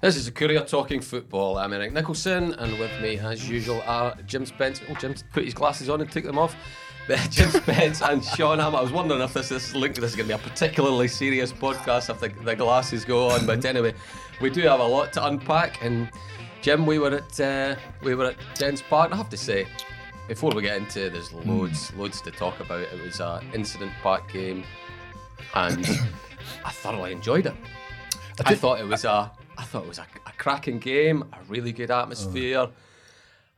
This is a courier talking football. I'm Eric Nicolson, and with me, as usual, are Jim Spence. Oh, Jim put his glasses on and took them off. Jim Spence and Sean Ham. I was wondering if this, is linked to this is going to be a particularly serious podcast if the, the glasses go on. But anyway, we do have a lot to unpack. And Jim, we were at uh, we were at Dens Park. I have to say, before we get into, there's loads loads to talk about. It was an incident park game, and I thoroughly enjoyed it. I thought it was a I thought it was a, a cracking game, a really good atmosphere.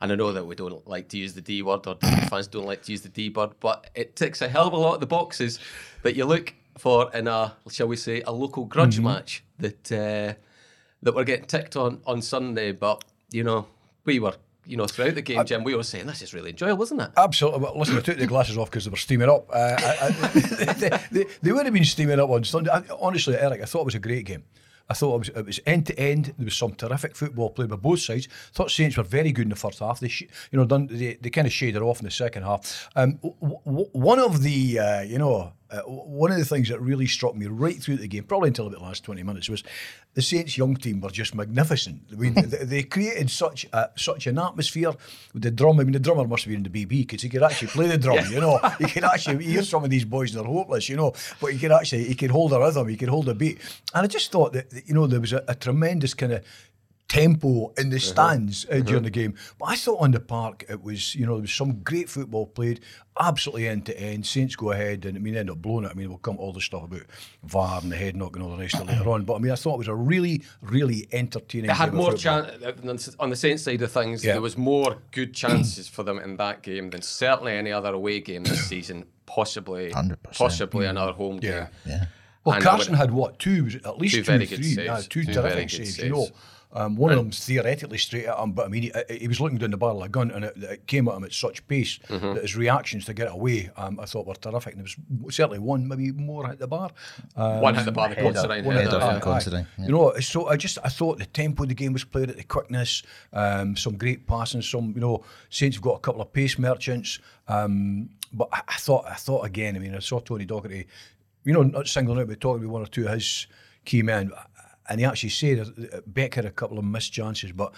And I know that we don't like to use the D word, or fans don't like to use the D word, but it ticks a hell of a lot of the boxes that you look for in a, shall we say, a local grudge match that uh, that we're getting ticked on on Sunday. But you know, we were, you know, throughout the game, Jim, we were saying this is really enjoyable, isn't it? Absolutely. Well, listen, I took the glasses off because they were steaming up. Uh, I, I, they, they, they would have been steaming up on Sunday. I, honestly, Eric, I thought it was a great game. I thought it was it was end to end. There was some terrific football played by both sides. thought Saints were very good in the first half. They sh- you know done they, they kind of shaded off in the second half. Um, w- w- one of the uh, you know uh, one of the things that really struck me right through the game, probably until about the last twenty minutes, was the Saints young team were just magnificent. I mean, they, they created such a, such an atmosphere with the drum. I mean, the drummer must have been in the BB because he could actually play the drum. You know, he could actually hear some of these boys they're hopeless. You know, but he could actually he could hold a rhythm, he could hold a beat, and I just thought that you know there was a, a tremendous kind of tempo in the uh-huh. stands uh, during uh-huh. the game. But I thought on the park it was, you know, there was some great football played, absolutely end to end. Saints go ahead and I mean, end up blowing it. I mean, we'll come to all the stuff about VAR and the head knocking all the rest of it later on. But I mean, I thought it was a really, really entertaining. It had game more chance uh, on the Saints side of things. Yeah. There was more good chances for them in that game than certainly any other away game this season. Possibly, 100%. possibly mm. another home game. Yeah. Yeah. Well, And Carson would- had what two? At least Two two, very good saves. yeah, two, Two very terrific good saves. You know, um, one of them theoretically straight at him, but I mean, he, he was looking down the barrel of a gun, and it, it came at him at such pace Mm-hmm. that his reactions to get away, um, I thought were terrific. And there was certainly one, maybe more at the bar. Um, One hit the bar, the Considine One header, header yeah. from yeah. You know, so I just I thought the tempo of the game was played at the quickness, um, some great passing, some you know Saints have got a couple of pace merchants, um, but I, I thought I thought again. I mean, I saw Tony Docherty, you know, not singling out, but talking about one or two of his key men, and he actually said uh, that Beck had a couple of missed chances, but.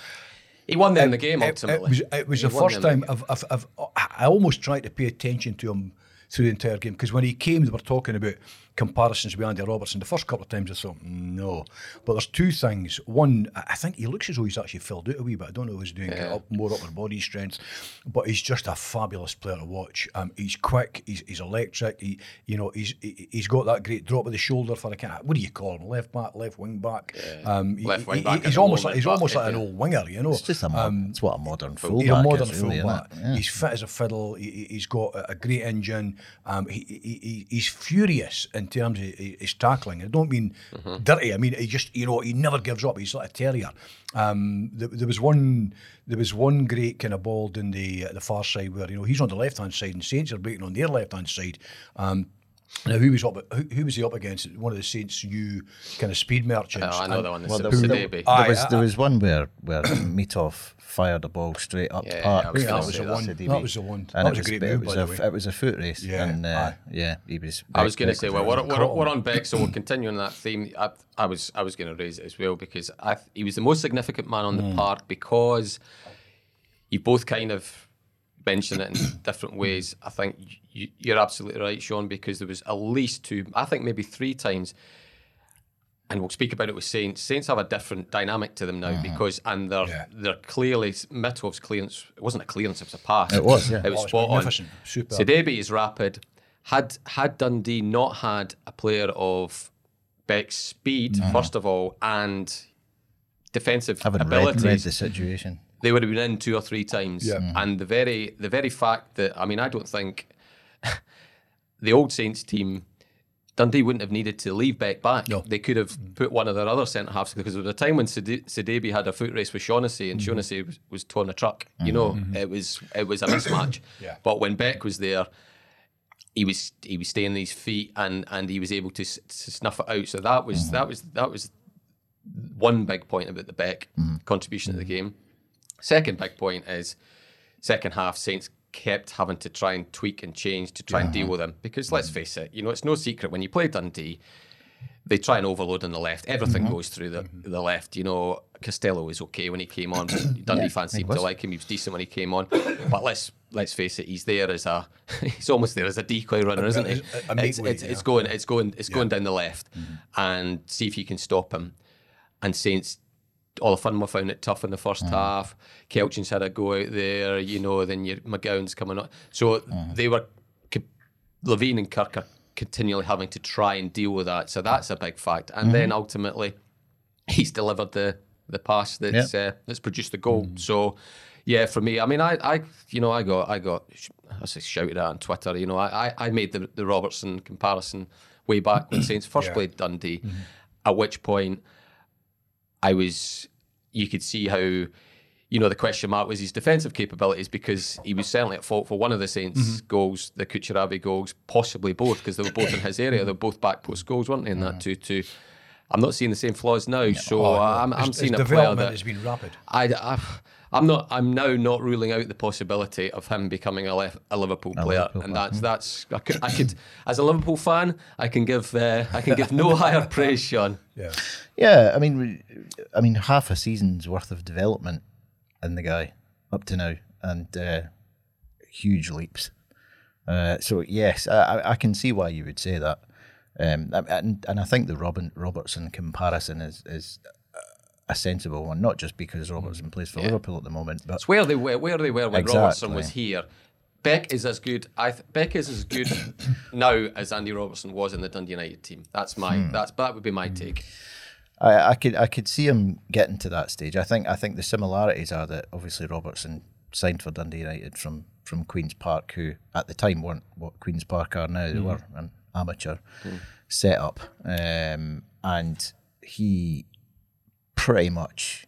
He won them in the game It- ultimately. It, was, it was the first time I've, I've, I've, I almost tried to pay attention to him through the entire game because when he came, they were talking about comparisons with Andy Robertson. The first couple of times I thought, no. But there's two things. One, I I think he looks as though he's actually filled out a wee bit. I don't know if he's doing kind of up, more upper body strength, but he's just a fabulous player to watch. Um, he's quick, he's, he's electric, he, you know, he's he, he's got that great drop of the shoulder for a kind of, what do you call him, left back, left wing back. Um, he- Left wing he- back He's almost like, he's but almost like yeah. an old winger, you know. It's just a mod- it's what a modern fullback He's a modern is, really, fullback. isn't? Yeah. He's fit as a fiddle. He, he- he's got a, a great engine. Um, he, he, he, he's furious in terms of his his tackling. I don't mean Mm-hmm. dirty. I mean he just you know he never gives up. He's like a terrier. Um, there, there was one there was one great kind of ball in the uh, the far side where you know he's on the left hand side and Saints are breaking on their left hand side. Um, now who was up? Who, who was he up against? One of the Saints new kind of speed merchants. Oh, I know And- the one. Well, Well, there, the there, Sidibeh. Aye, there was I- there was one where where Mitov fired a ball straight up Yeah, Park. I was Yeah, that was the one. That was the one. And That it was a great move, was by the way. it was a foot race, Yeah, and uh, yeah, he was. I was going to say, well, we're, we're, we're on Beck, so we'll continue on that theme. I, I was I was going to raise it as well because I, he was the most significant man on the Hmm. park because you both kind of mentioned it in different ways. I think you, you're absolutely right, Sean, because there was at least two, I think maybe three times. And we'll speak about it with Saints. Saints have a different dynamic to them now mm-hmm. because, and they're Yeah. they're clearly Mitov's clearance. It wasn't a clearance; it was a pass. It was, yeah. It was Oh, spot on. magnificent. Superb. Sidibeh is rapid. Had had Dundee not had a player of Beck's speed, mm-hmm. first of all, and defensive having read, read the situation. they would have been in two or three times. Yeah. And the very the very fact that I mean, I don't think the old Saints team. Dundee wouldn't have needed to leave Beck back. No. They could have mm-hmm. put one of their other centre halves because there was a time when Sidibeh had a foot race with Shaughnessy and mm-hmm. Shaughnessy was, was torn a truck. You know, mm-hmm. it was it was a mismatch. Yeah. But when Beck was there, he was he was staying on his feet and and he was able to, s- to snuff it out. So that was that was that was one big point about the Beck contribution to the game. Second big point is second half Saints kept having to try and tweak and change to try and deal with them because let's face it, you know it's no secret when you play Dundee. they try and overload on the left. Everything goes through the, the left. You know, Costello was okay when he came on. Dundee fans seemed to like him. He was decent when he came on. But let's let's face it, he's there as a he's almost there as a decoy runner, isn't he? a- a it's, it's, yeah. it's going it's going it's going down the left, and see if you can stop him. And Saints Olafunma found it tough in the 1st mm. half. Kelchin's had a go out there, you know, then your McGowan's coming up. So mm-hmm. they were, Levein and Kirk are continually having to try and deal with that. So that's a big fact. And then mm-hmm. ultimately, he's delivered the, the pass that's uh, that's produced the goal. Mm-hmm. So, yeah, for me, I mean, I, I, you know, I got, I got, I say shouted at on Twitter. You know, I, I, I made the the Robertson comparison way back when Saints first Yeah. played Dundee. At which point, I was, you could see how, you know, the question mark was his defensive capabilities because he was certainly at fault for one of the Saints' mm-hmm. goals, the Kucherabi goals, possibly both because they were both in his area. They were both back post goals, weren't they? In that mm. two-two. I'm not seeing the same flaws now, so Oh. I'm, I'm His- seeing his a player that has been rapid. I, I, I'm not. I'm now not ruling out the possibility of him becoming a, lef- a Liverpool player, Liverpool and that's that's. I could, I could, as a Liverpool fan, I can give uh, I can give no higher praise, Sean. Yeah. Yeah, I mean, I mean, half a season's worth of development in the guy up to now, and uh, huge leaps. Uh, so yes, I, I- I can see why you would say that, um, and and I think the Robin Robertson comparison is is a sensible one, not just because Robertson mm. plays for Liverpool at the moment, but It's where they were, where they were when Exactly. Robertson was here. Beck is as good. I th- Beck is as good now as Andy Robertson was in the Dundee United team. That's my. Hmm. That's that would be my hmm. take. I, I could I could see him getting to that stage. I think I think the similarities are that obviously Robertson signed for Dundee United from from Queens Park, who at the time weren't what Queens Park are now. They hmm. were an amateur setup, um, and he pretty much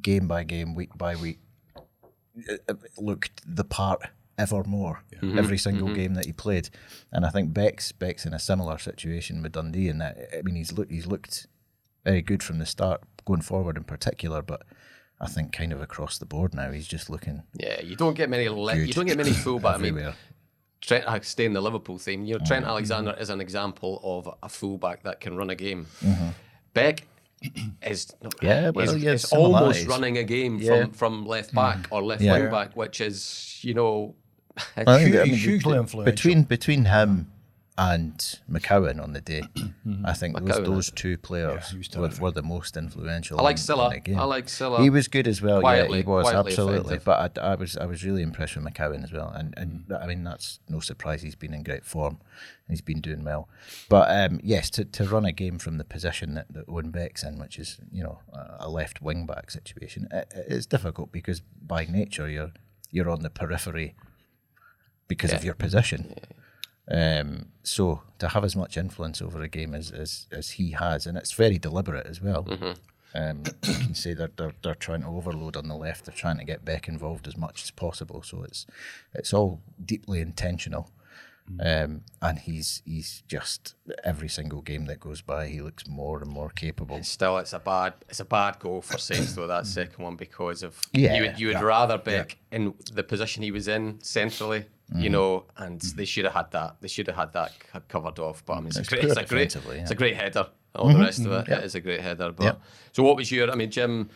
game by game, week by week, uh, uh, looked the part ever more mm-hmm. every single mm-hmm. game that he played. And I think Beck's Beck's in a similar situation with Dundee in that I mean he's looked he's looked very good from the start, going forward in particular, but I think kind of across the board now he's just looking Yeah, you don't get many. Le- you don't get many fullback. I mean, everywhere. Trent, I stay in the Liverpool theme. You know, Trent mm-hmm. Alexander is an example of a fullback that can run a game. Beck is Yeah, well, is, yeah, is almost running a game Yeah. from, from left mm. back or left Yeah. wing back, which is you know. I think Hu- that- I mean, hugely influential. between between him and McCowan on the day. I think those, McCowan, those two players Yeah, were, were the most influential. I like in- Sylla. in the game. I like Sylla. He was good as well. Quietly- yeah, he was absolutely. effective. But I, I was I was really impressed with McCowan as well. And and I mean that's no surprise. He's been in great form. He's been doing well. But um, yes, to, to run a game from the position that, that Owen Beck's in, which is you know a a left wing back situation, it, it's difficult because by nature you're you're on the periphery because of your position. Um, so to have as much influence over a game as, as, as he has, and it's very deliberate as well. Um, you can say they're, they're they're trying to overload on the left. They're trying to get Beck involved as much as possible. So it's it's all deeply intentional. Um, and he's he's just every single game that goes by, he looks more and more capable. Still, it's a bad it's a bad goal for Saints though that second one because of Yeah, you would you would rather Beck in the position he was in centrally, Mm-hmm. you know, and mm-hmm. they should have had that they should have had that covered off. But I mean, it's, It's a great, it's a great defensively, it's a great header. All the mm-hmm, rest of mm-hmm, it, it is a great header. But Yep. so, what was your? I mean, Jim,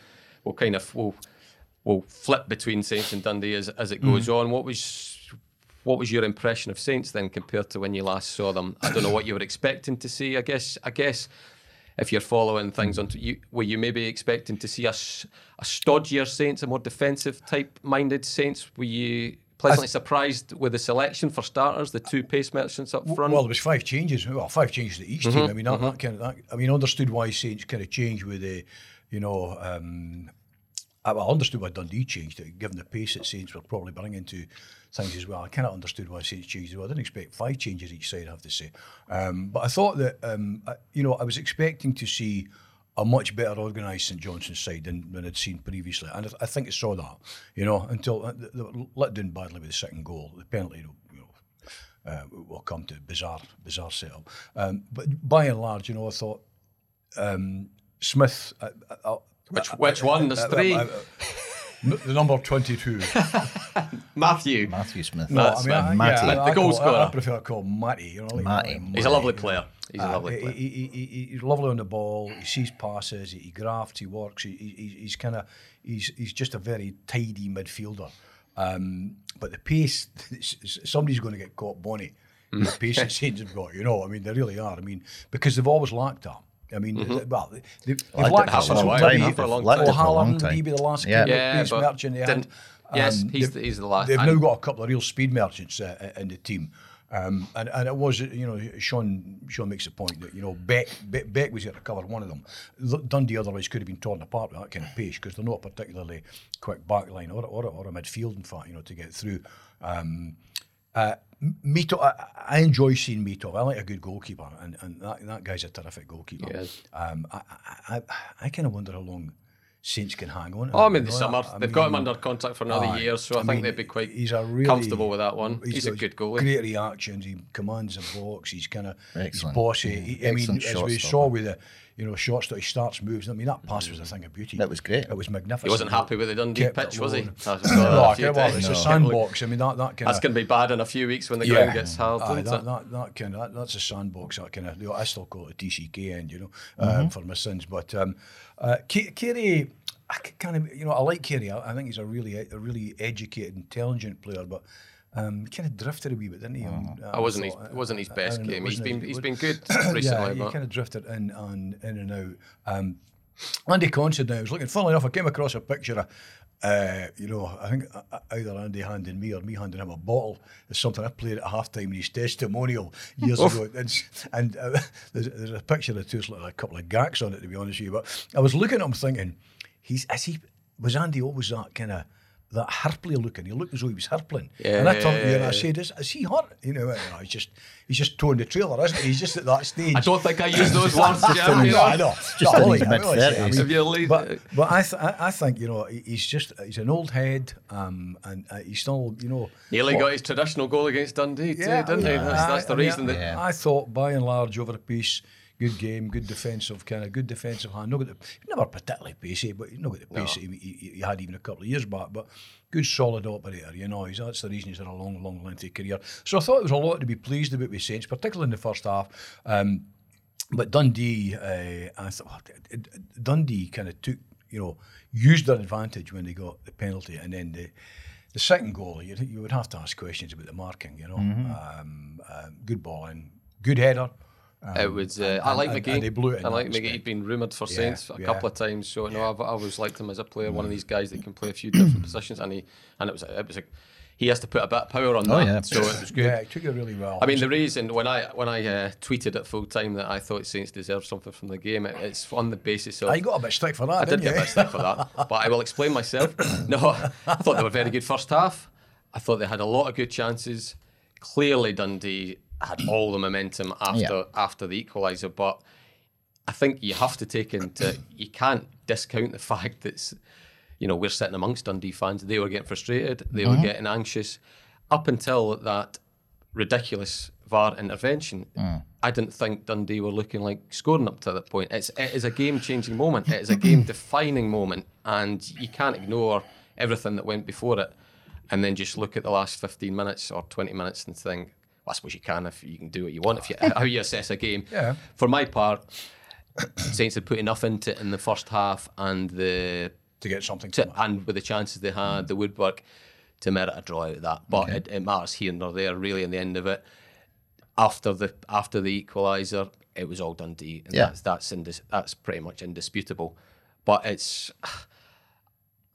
we'll kind of we'll we'll flip between Saints and Dundee as as it goes on. What was what was your impression of Saints then compared to when you last saw them? I don't know what you were expecting to see. I guess I guess if you're following things on, you were you maybe expecting to see a, a stodgier Saints, a more defensive type minded Saints? Were you pleasantly surprised with the selection for starters, the two pace merchants up front? Well, there was five changes. Well, five changes to each team. I mean, that, that kind of that. I mean, understood why Saints kind of changed with the, you know, um, I, I understood why Dundee changed it, given the pace that Saints were probably bringing to things as well. I kind of understood why Saints changed as well. I didn't expect five changes each side, I have to say. Um, but I thought that, um, I, you know, I was expecting to see a much better organised St Johnstone side than, than I'd seen previously. And I, I think I saw that, you know, until uh, they they were let down badly with the second goal. The penalty, you know, uh, we'll come to bizarre, bizarre setup. Um, but by and large, you know, I thought um, Smith. Uh, uh, which which one? There's uh, three. uh, uh, the number twenty-two. Matthew Matthew. Smith. No, That's I mean, I, Matty. yeah, I, The I goal call- I, scorer. I prefer to call him Matty. You know, like, Matty. He's a lovely player. He's a lovely he- player. He, he, he, he's lovely on the ball. He sees passes. He, he grafts. He works. He, he, he's kind of he's he's just a very tidy midfielder. Um, but the pace, somebody's going to get caught bonny. Mm. The pace that Saints have got, you know, I mean, they really are. I mean, because they've always lacked that. I mean, Mm-hmm. they, well, they, they've Well, lacked did- that for a since while, maybe yeah, for a long time. O'Halloran, For a long would time. he be the last Yeah. yeah, Yeah, pace merchant they had? didn't- yes, he's the- he's the last- They've and- now got a couple of real speed merchants uh, in the team. Um, and, and it was, you know, Sean Sean makes a point that, you know, Beck, Beck, Beck was here to cover one of them. Dundee otherwise could have been torn apart with that kind of pace because they're not a particularly quick back line or, or, or a midfield, in fact, you know, to get through. Um, uh, Mito, I, I enjoy seeing Mito. I like a good goalkeeper, and, and that, that guy's a terrific goalkeeper. He is. Um, I, I, I, I kind of wonder how long Saints can hang on. Oh, I mean, the summer. I They've got him under contract for another Aye. year, so I, I think mean, they'd be quite he's a really comfortable with that one. He's, a good goalie. Great reactions. He commands the box. He's kind of he's bossy. Yeah, He, I mean, as we saw with the you know shots that he starts moves. I mean, that pass was a thing of beauty. That was great. It was magnificent. He wasn't happy with the Dundee Kept it pitch, was he? No, well, it's times. a sandbox. I mean, that that kind That's going to be bad in a few weeks when the ground gets hard, Aye, that, that, that kind of that, that's a sandbox. That kind of you know, I still call it a TCK end, you know, Mm-hmm. um, for my sins. But um, uh, Carey, I kind of you know I like Carey. I, I think he's a really a really educated, intelligent player, but. Um, kind of drifted a wee bit, didn't he? on, uh, I wasn't his, it wasn't his I best know, game. He's been he's been good recently. yeah, he but kind of drifted in and in and out. Um, Andy Considine, I was looking. Funnily enough, I came across a picture of, uh, you know, I think uh, either Andy handing me or me handing him a bottle. It's something I played at halftime in his testimonial years ago. And, and uh, there's, there's a picture of two, it's like a couple of gags on it, to be honest with you. But I was looking at him thinking, he's is he was Andy always that kind of that Harpley looking. He looked as though he was Harpling. and I turned to you and I said, is, is he hurt? You know, no, he's just he's just towing the trailer, isn't he? He's just at that stage. I don't think I used those words, Jim. you No, I know. know. just No, in well, I realise it. I mean, If you're late- but but I, th- I I think you know he's just he's an old head, um, and uh, he's still you know Nearly got his traditional goal against Dundee too, didn't he? That's, I- that's the I mean, reason that. Yeah. I thought by and large over a piece. Good game, good defensive kind of good defensive hand. Not got the, never particularly pacey, but not got the pace that he, he, he had even a couple of years back. But good, solid operator. You know, he's that's the reason he's had a long, long, lengthy career. So I thought there was a lot to be pleased about with Saints, particularly in the first half. Um, but Dundee, uh, I thought well, d- d- Dundee kind of took, you know, used their advantage when they got the penalty, and then the the second goal, you you would have to ask questions about the marking. You know, um, um, good ball in, good header. Um, It was. Uh, I and- like and- McGee. and they blew it I like McGee. He'd been rumoured for Yeah, Saints a yeah. couple of times, so no, I've, I always liked him as a player. One of these guys that can play a few different positions, and he and it was it was a, he has to put a bit of power on Oh, that, yeah. so it was good. Yeah, he took it really well. I mean, the reason when I when I uh, tweeted at full time that I thought Saints deserved something from the game, it, it's on the basis of I got a bit stick for that. I did didn't get a bit stick for that, but I will explain myself. No, I thought they were very good first half. I thought they had a lot of good chances. Clearly, Dundee had all the momentum after Yeah. after the equaliser, but I think you have to take into you can't discount the fact that you know we're sitting amongst Dundee fans. They were getting frustrated. They were mm-hmm. getting anxious up until that ridiculous VAR intervention. Mm. I didn't think Dundee were looking like scoring up to that point. It's it is a game changing moment. It is a game defining moment, and you can't ignore everything that went before it, and then just look at the last fifteen minutes or twenty minutes and think. Well, I suppose you can if you can do what you want. If you how you assess a game. Yeah. For my part, Saints had put enough into it in the first half, and the to get something. to, and with the chances they had, the woodwork to merit a draw out of that. But it, it matters here and there. Really, in the end of it, after the after the equaliser, it was all Dundee, and Yeah. that's that's indis- that's pretty much indisputable. But it's.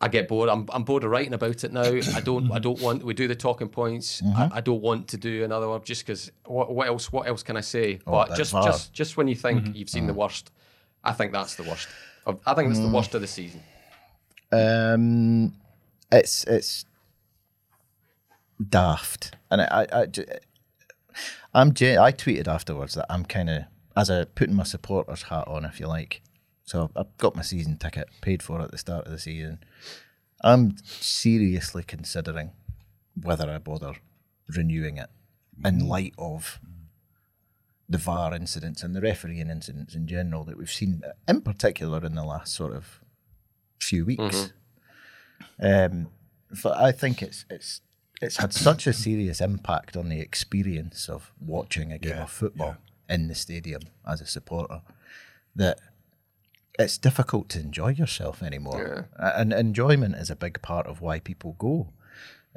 I get bored. I'm, I'm bored of writing about it now. I don't. I don't want. We do the talking points. I, mm-hmm. I don't want to do another one just because. What, what else? What else can I say? Oh, but just, VAR. just, just when you think mm-hmm. you've seen mm-hmm. the worst, I think that's the worst. I think that's the mm. worst of the season. Um, it's it's daft, and I, I, I j- I'm gen- I tweeted afterwards that I'm kind of as a putting my supporters hat on, if you like. So I've got my season ticket, paid for at the start of the season. I'm seriously considering whether I bother renewing it in light of the VAR incidents and the refereeing incidents in general that we've seen, in particular in the last sort of few weeks. Um, but I think it's it's it's had such a serious impact on the experience of watching a game Yeah, of football in the stadium as a supporter that it's difficult to enjoy yourself anymore. A- And enjoyment is a big part of why people go.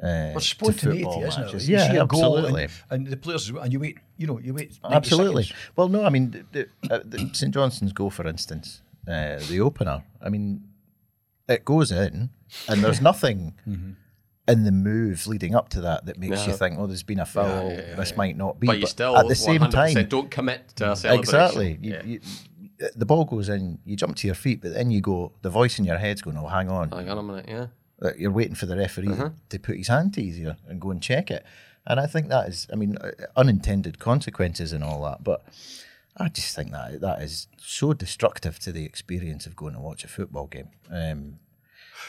Uh, Well, to spontaneity, isn't it? matches. You Yeah, see a goal absolutely. and, and the players, and you wait, you know, you wait. Absolutely. seconds. Well, no, I mean, the, the, uh, the St Johnstone's goal, for instance, uh, the opener. I mean, it goes in, and there's nothing in the move leading up to that that makes you think, "Oh, there's been a foul. yeah, yeah, this yeah. might not be." But you still at the same time, don't commit to a celebration. exactly. You, you, the ball goes in, you jump to your feet, but then you go. The voice in your head's going, "Oh, hang on." Hang on a minute, yeah. you're waiting for the referee Uh-huh. to put his hand to his ear and go and check it. And I think that is, I mean, uh, unintended consequences and all that. But I just think that that is so destructive to the experience of going to watch a football game. Um,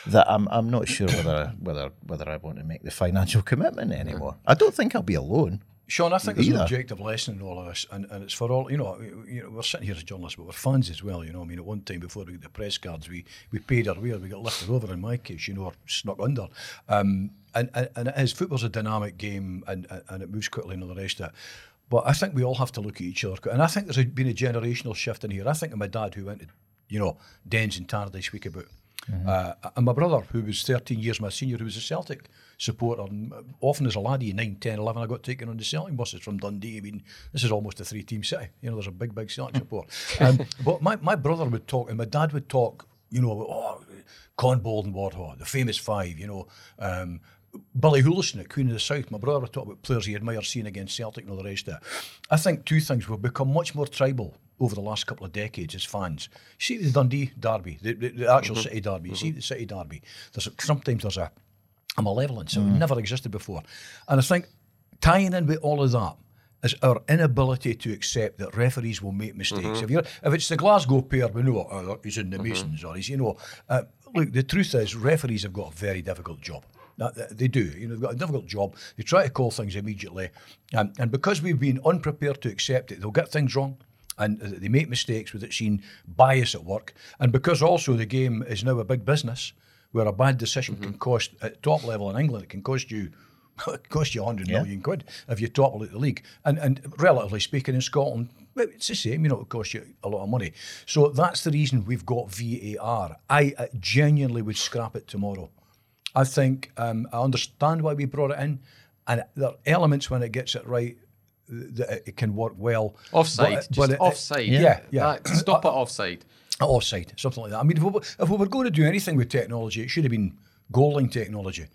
that I'm, I'm not sure whether whether whether I want to make the financial commitment anymore. I don't think I'll be alone. Sean, I think there's an objective lesson in all of this, and, and it's for all. You know, you know, we're sitting here as journalists, but we're fans as well. You know, I mean, at one time before we got the press cards, we we paid our way, we got lifted over. In my case, you know, or snuck under. Um, and, and and it is football's a dynamic game, and and- it moves quickly and all the rest of it. But I think we all have to look at each other, and I think there's been a generational shift in here. I think of my dad who went to, you know, Dens and Tar week speak about. Uh, and my brother, who was 13 years my senior, who was a Celtic supporter, and often as a laddie, 9, 10, 11, I got taken on the Celtic buses from Dundee. I mean, this is almost a three team city. You know, there's a big, big Celtic support. Um, but my, my brother would talk, and my dad would talk, you know, about, oh, Conn Bauld and Wardhaugh, the famous five, you know. Um, Billy Houliston at Queen of the South, my brother would talk about players he admired seeing against Celtic and all the rest of it. I think two things, we've become much more tribal over the last couple of decades as fans. You see the Dundee derby, the, the, the actual mm-hmm. City derby, you see mm-hmm. the City derby, there's a, sometimes there's a, a malevolence that mm. never existed before. And I think tying in with all of that is our inability to accept that referees will make mistakes. Mm-hmm. If you're if it's the Glasgow pair, we know oh, he's in the Masons or he's you know. Uh, look, the truth is referees have got a very difficult job. They do. You know, they've got a difficult job. They try to call things immediately, um, and because we've been unprepared to accept it, they'll get things wrong. And uh, they make mistakes with it seen bias at work. And because also the game is now a big business where a bad decision can cost at top level in England, it can cost you it cost you 100 million quid if you topple out the league. And and relatively speaking, in Scotland, it's the same. You know, it costs you a lot of money. So that's the reason we've got VAR. I uh, genuinely would scrap it tomorrow. I think um, I understand why we brought it in, and there are elements when it gets it right that it- it can work well. Offside, But- just but it- offside. Yeah, yeah. That- stop uh, at offside. Uh, offside, something like that. I mean, if we, were- if we were going to do anything with technology, it should have been goal line technology.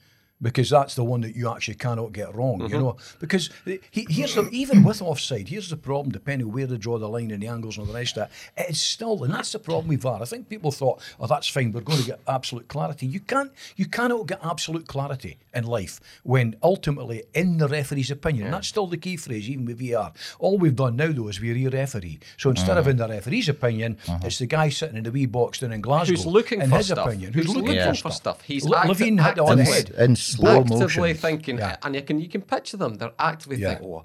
Because that's the one that you actually cannot get wrong, Mm-hmm. you know. Because he, here's the, even with offside, here's the problem. Depending where they draw the line and the angles and all the rest of that, it's still, and that's the problem with VAR. I think people thought, oh, that's fine. We're going to get absolute clarity. You can't, you cannot get absolute clarity in life when ultimately, in the referee's opinion, and mm. that's still the key phrase, even with VAR. All we've done now though is we re-referee. So instead of mm. in the referee's opinion, mm-hmm. it's the guy sitting in the wee box down in Glasgow, Who's looking in for his stuff? opinion, Who's, looking Yeah. for stuff? He's Le- acti- Levein hit it on the head. Slow actively motion. thinking, Yeah. and you can you can picture them. They're actively Yeah. thinking, oh,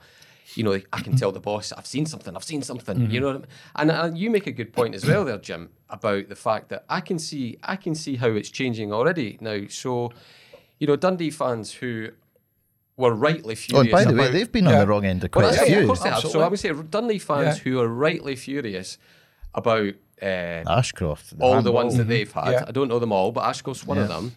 you know, I can tell the boss, I've seen something, I've seen something. Mm-hmm. You know, what I mean? and, and you make a good point as well there, Jim, about the fact that I can see I can see how it's changing already now. So, you know, Dundee fans who were rightly Oh, furious. and by the way, they've been on the wrong end of quite that's a it, of few. course they have. So I would say Dundee fans Yeah. who are rightly furious about uh, Ashcroft, all the ones that they've had. Yeah. I don't know them all, but Ashcroft's one of them.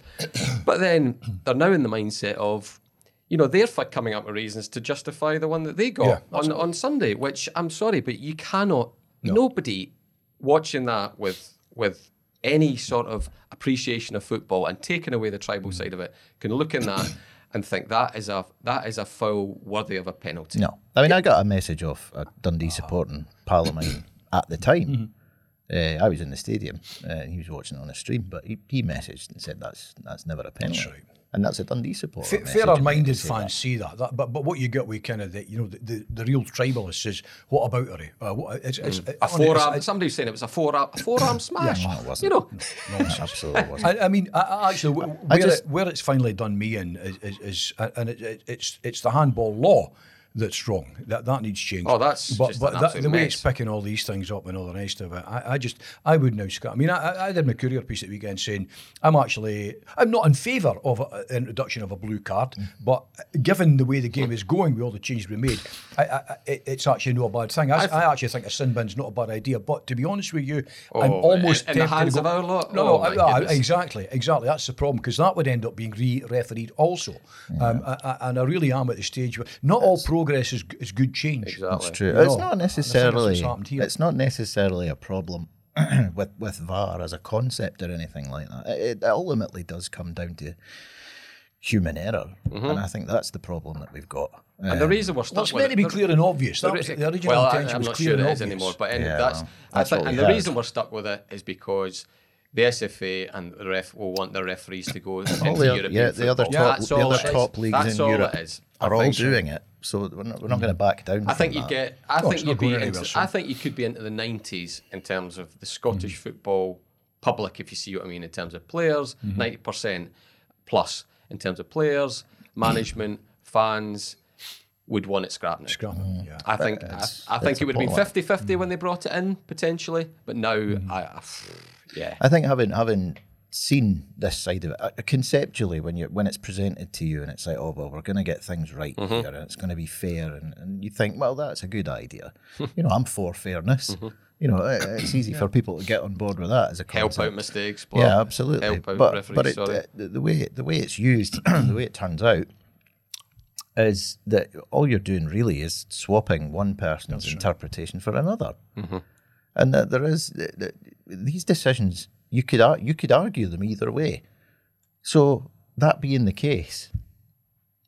But then they're now in the mindset of, you know, they're coming up with reasons to justify the one that they got Yeah, on, on Sunday, which I'm sorry, but you cannot, nobody watching that with with any sort of appreciation of football and taking away the tribal Mm. side of it can look in that and think that is a that is a foul worthy of a penalty. No, I mean I got a message off a Dundee supporting pal of mine at the time. Uh, I was in the stadium uh, and he was watching on a stream, but he, he messaged and said that's that's never a penalty, right. and that's a Dundee supporter. Fa- messaging me Fairer-minded to say fans see that. that, but but what you get with kind of the you know the, the, the real tribalists is what about her? Uh, what, it's, it's, A forearm. it's- somebody was saying it was a forearm, a forearm smash. No, it wasn't. You know, that. Absolutely wasn't. I, I mean, I, I actually, wh- where, just- it, where it's finally done me in is, is, is and it, it, it's it's the handball law that's wrong. That that needs change. Oh, that's but, just but that, the way mess. it's picking all these things up and all the rest of it. I, I just I would now. I mean, I, I did my courier piece at the weekend saying I'm actually I'm not in favour of a, an introduction of a blue card, Mm. but given the way the game is going with all the changes we made, I, I, it's actually not a bad thing. I, I actually think a sin bin's not a bad idea. But to be honest with you, I'm Oh, almost in- in the hands go- of our lot? No, Oh, no, exactly, exactly. That's the problem because that would end up being re-refereed also. Um, I, I, and I really am at the stage where not all progress is, is good change. Exactly. It's true. You it's know, not and I think that's necessarily. what's happened here. It's not necessarily a problem with with VAR as a concept or anything like that. It, it ultimately does come down to human error, and I think that's the problem that we've got. Mm-hmm. And the Um, reason we're Well, stuck it's meant to be the- clear and obvious. That the was re- the original well, I- intention I'm was not clear sure and it is obvious. anymore, but anyway, Yeah, that's, well, I that's think, and the reason we're stuck with it is because the SFA and the ref will want the referees to go into all the, European yeah, the other football. top, That's the other top leagues That's in all Europe it is. Are all think so. doing it. So we're not, we're not going to back down. I think you get. I No, think you'd be. Into, anywhere. I think you could be into the nineties in terms of the Scottish football public, if you see what I mean, in terms of players, 90 percent plus in terms of players, management, fans would want it scrapped now. It, Mm. yeah. I think I, It's- I think it's it would have been appalling. 50-50 when they brought it in potentially, but now Mm. I, I yeah. I think having having seen this side of it uh, conceptually, when you when it's presented to you and it's like, oh well, we're going to get things right Mm-hmm. here and it's going to be fair, and, and you think, well, that's a good idea. you know, I'm for fairness. Mm-hmm. You know, it, it's easy for people to get on board with that as a help concept. out mistakes. Yeah, absolutely. Help out but referees. but it, sorry. the, the way the way it's used, the way it turns out, is that all you're doing really is swapping one person's interpretation for another, Mm-hmm. and that there is th- th- these decisions. You could you could argue them either way. So that being the case,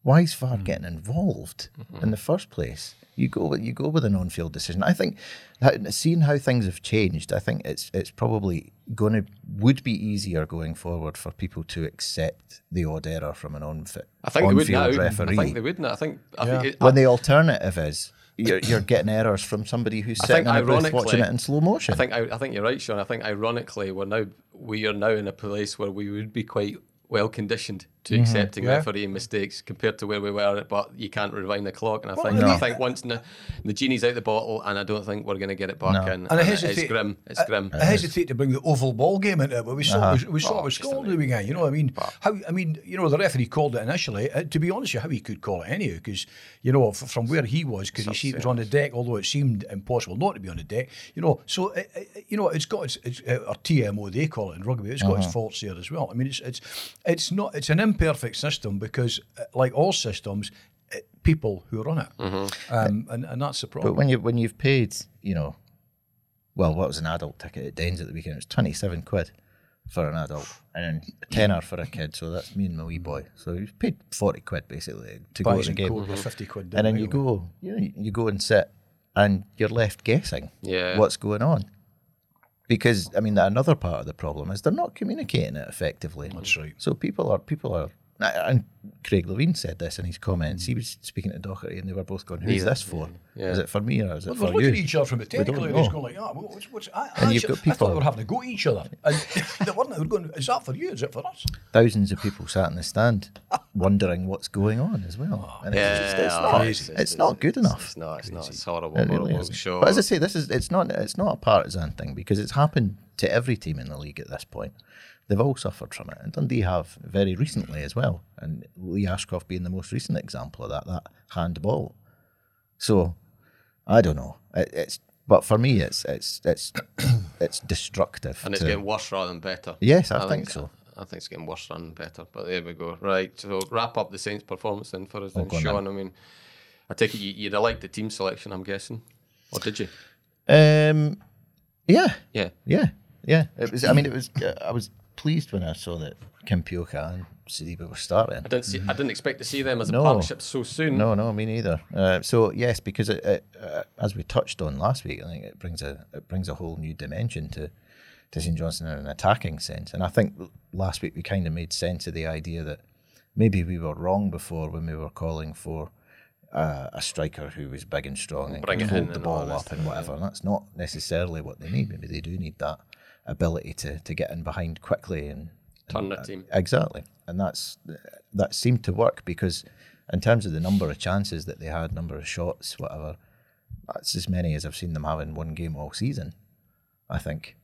why is. VAR getting involved Mm-hmm. in the first place? You go with you go with an on-field decision. I think that, seeing how things have changed, I think it's it's probably going to would be easier going forward for people to accept the odd error from an on-fit I think they would now. on-field I think they would now. I think. I think it, when the alternative is you're, you're getting errors from somebody who's I sitting in a booth watching it in slow motion. I think I, I think you're right, Sean. I think ironically we're now we are now in a place where we would be quite well conditioned to Mm-hmm. accepting Yeah. refereeing mistakes compared to where we were, but you can't rewind the clock. And I think no. I think once the, the genie's out the bottle, and I don't think we're going to get it back No. in. And I And hesitate. it's grim. It's grim. I, I hesitate to bring the oval ball game into it, but we saw Uh-huh. we, we saw Oh, it with just a Scotland the weekend. You know, what I mean, how I mean, you know, the referee called it initially. Uh, to be honest, you, how he could call it anyhow, because you know, f- from where he was, because you see, it was on the deck, although it seemed impossible not to be on the deck. You know, so uh, uh, you know, it's got its, its uh, or TMO they call it in rugby. It's got Uh-huh. its faults there as well. I mean, it's it's it's not it's an imperfect system because, uh, like all systems, uh, people who run it, um, and and that's the problem. But when you when you've paid, you know, well, what was an adult ticket at Danes at the weekend? It was twenty seven quid for an adult, and then a tenner for a kid. So that's me and my wee boy. So you've paid forty quid basically to go to the game, code for fifty quid. and then you anyway. go, you know, you go and sit, and you're left guessing Yeah. what's going on. Because I mean, another part of the problem is they're not communicating it effectively. That's right. So people are people are, and Craig Levein said this in his comments. He was speaking to Docherty, and they were both going, "Who's Neither. this for? Yeah. Is it for me or is it for you?" We're for looking you?" at each other from a don't technical area, it's going like, oh, ah, what's, what's, I, And I, you've actually- got I thought people- they were having to go at each other. And they weren't. They were going, is that for you? Is it for us? Thousands of people sat in the stand, wondering what's going on as well. Ah. And it's, just- it's oh, not, it's- it's, not good enough. It's not. It's not. It's horrible. It really horrible. Sure. But as I say, this is it's not it's not a partisan thing because it's happened to every team in the league at this point. They've all suffered from it, and Dundee have very recently as well. And Lee Ashcroft being the most recent example of that, that handball. So, I don't know. It, it's but for me, it's it's it's it's destructive. and it's to- getting worse rather than better. Yes, I think so. I think it's getting worse rather than better. But there we go. Right. So wrap up the Saints' performance then for us, then, go on Sean. I mean, I take it you, you'd have liked the team selection. I'm guessing, or did you? Um, yeah, Yeah. yeah, yeah. It was. I mean, it was. I was pleased when I saw that Kimpioka and Sidibeh were starting. I didn't see. I didn't expect to see them as a No. partnership so soon. No, no, me neither. Uh, so yes, because it, it, uh, as we touched on last week, I think it brings a it brings a whole new dimension to to St Johnstone in an attacking sense. And I think last week we kind of made sense of the idea that maybe we were wrong before when we were calling for uh, a striker who was big and strong and Bring could hold the ball up and whatever. And that's not necessarily what they need. Maybe they do need that ability to to get in behind quickly and Turn the team. Exactly, and that's that seemed to work because in terms of the number of chances that they had, number of shots, whatever, that's as many as I've seen them have in one game all season. I think.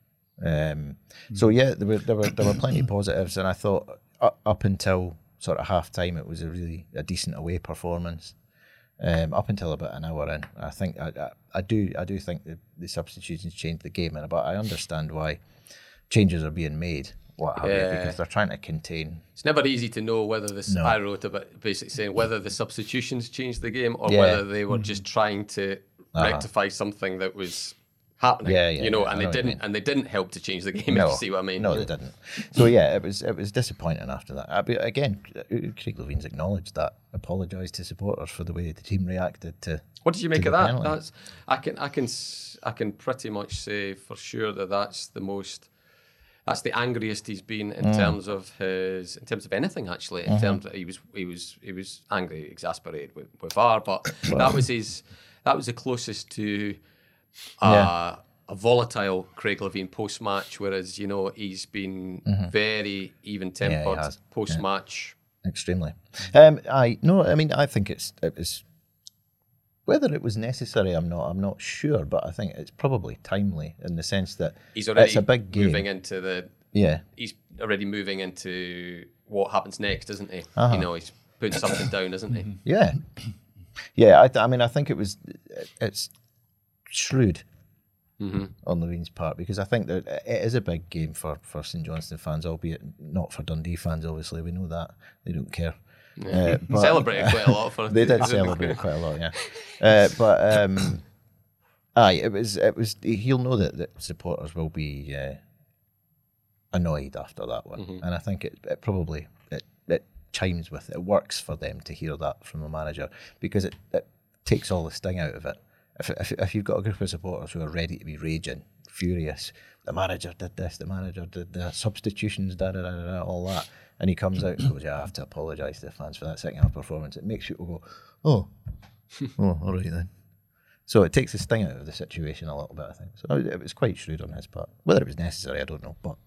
Um, so yeah, there were there were there were plenty of positives, and I thought up, up until sort of half time, it was a really a decent away performance. Um, up until about an hour in, I think I, I, I do I do think the, the substitutions changed the game, and but I understand why changes are being made. What have you, because they're trying to contain. It's never easy to know whether this. No. I wrote about basically saying whether the substitutions changed the game or Yeah. whether they were just trying to Uh-huh. rectify something that was happening. Yeah, yeah, You know, yeah, and know they what you didn't, and they didn't help to change the game. if you see what I mean? No, they didn't. So yeah, it was it was disappointing after that. I, but again, Craig Levein's acknowledged that, apologised to supporters for the way the team reacted to. What did you make of that? penalty. That's I can I can s- I can pretty much say for sure that that's the most that's the angriest he's been in Mm. terms of his in terms of anything actually. Mm-hmm. In terms of, he was he was he was angry, exasperated with, with VAR, but that was his that was the closest to uh, Yeah. a volatile Craig Levein post match, whereas you know he's been very even tempered Mm-hmm. yeah. post match. Extremely. Um, I no, I mean, I think it's it was whether it was necessary. I'm not. I'm not sure, but I think it's probably timely in the sense that He's already it's a big game. moving into the Yeah, he's already moving into what happens next, isn't he? Uh-huh. You know, he's putting something down, isn't he? yeah, yeah. I, th- I mean, I think it was. It's shrewd Mm-hmm. on Levein's part because I think that it is a big game for for St Johnstone fans, albeit not for Dundee fans. Obviously, we know that they don't care. Uh, Celebrated quite a lot for they did celebrate quite a lot, yeah. Uh, but um, aye, it was it was. He'll know that, that supporters will be uh, annoyed after that one, Mm-hmm. and I think it, it probably it, it chimes with it works for them to hear that from a manager because it, it takes all the sting out of it. If, if if you've got a group of supporters who are ready to be raging, furious, the manager did this, the manager did the substitutions, da da da da, da all that. And he comes out and goes, "Yeah, I have to apologise to the fans for that second half performance." It makes people go, "Oh, oh, all right then." So it takes the sting out of the situation a little bit, I think. So it was quite shrewd on his part. Whether it was necessary, I don't know. But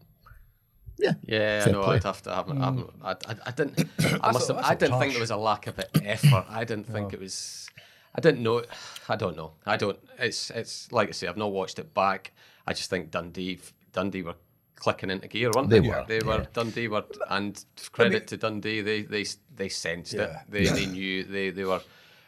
yeah, Yeah, Fair no, play. I'd have to have. I, haven't- mm. I, I, I didn't. I must have. that's I a didn't think there was a lack of effort. I didn't think it was. I didn't know. I don't know. I don't. It's. It's like I say. I've not watched it back. I just think Dundee. Dundee were clicking into gear, weren't they? They were, They were. Dundee were. And credit to Dundee, they they they sensed it. Yeah. They they knew. They they were.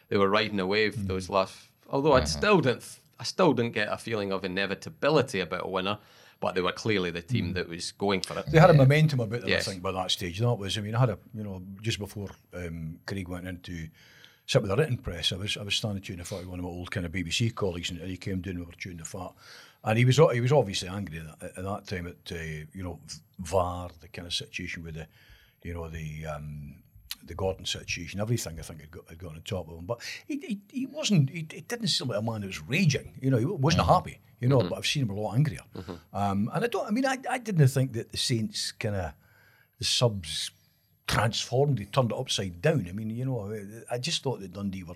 They were riding a wave Mm. those last. Although I still didn't. I still didn't get a feeling of inevitability about a winner. But they were clearly the Mm. team that was going for it. They had a momentum about them, Yes. I think, by that stage. That was, I mean, I had a, you know, just before um, Craig went in to sit with the written press, I was, I was standing tuning the fat with one of my old kind of BBC colleagues, and he came down, we were tuning the fat, and he was, he was obviously angry at, that- at that time at, uh, you know, VAR, the kind of situation with the, you know, the. Um, the Gordon situation, everything I think had got, had got on top of him. But he, he, he wasn't, he, he didn't seem like a man who was raging. You know, he wasn't happy, you know, but I've seen him a lot angrier. Um, and I don't, I mean, I, I didn't think that the Saints kind of, the subs transformed, they turned it upside down. I mean, you know, I just thought that Dundee were,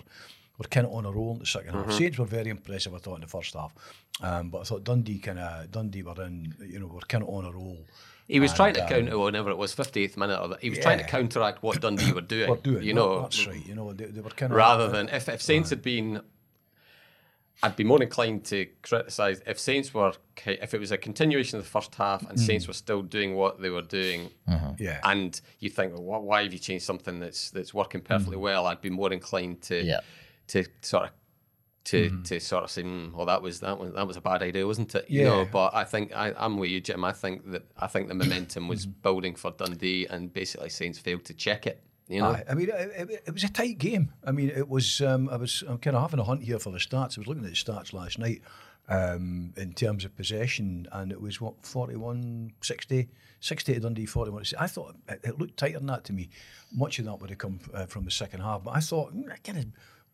were kind of on a roll in the 2nd half. Saints were very impressive, I thought, in the first half. Um, but I thought Dundee kind of, Dundee were in, you know, were kind of on a roll. He was trying to um, counter whenever it was 58th minute. Or he was trying to counteract what Dundee were doing. Were doing, you that- know, that's right. You know, they, they were kind of rather than if, if Saints had been, I'd be more inclined to criticise if Saints were if it was a continuation of the first half and Saints were still doing what they were doing, yeah. and you think, well, why have you changed something that's that's working perfectly well? I'd be more inclined to Yeah. To sort of. To, to sort of say, mm, well, that was that was that was a bad idea, wasn't it? You know, but I think I, I'm with you, Jim. I think that I think the momentum was building for Dundee, and basically Saints failed to check it. You know, Aye, I mean, it, it, it was a tight game. I mean, it was. Um, I was. I'm kind of having a hunt here for the stats. I was looking at the stats last night um, in terms of possession, and it was what 41, 60, 60 to Dundee, 41. I thought it, it looked tighter than that to me. Much of that would have come uh, from the second half, but I thought mm, kind of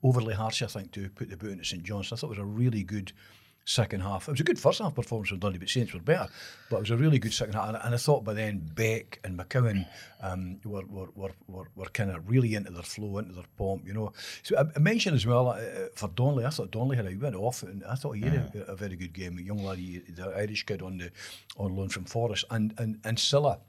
overly harsh. I think to put the boot into St John's. I thought it was a really good second half. It was a good first half performance from Dundee, but Saints were better. But it was a really good second half, and, and I thought by then Beck and McCowan um, were, were, were, were, were kind of really into their flow, into their pomp, you know. So I, I mentioned as well uh, for Donnelly, I thought Donnelly had a he went off, and I thought he had a, a very good game. A young lad, he- the Irish kid on the on loan from Forest, and and and Sylla.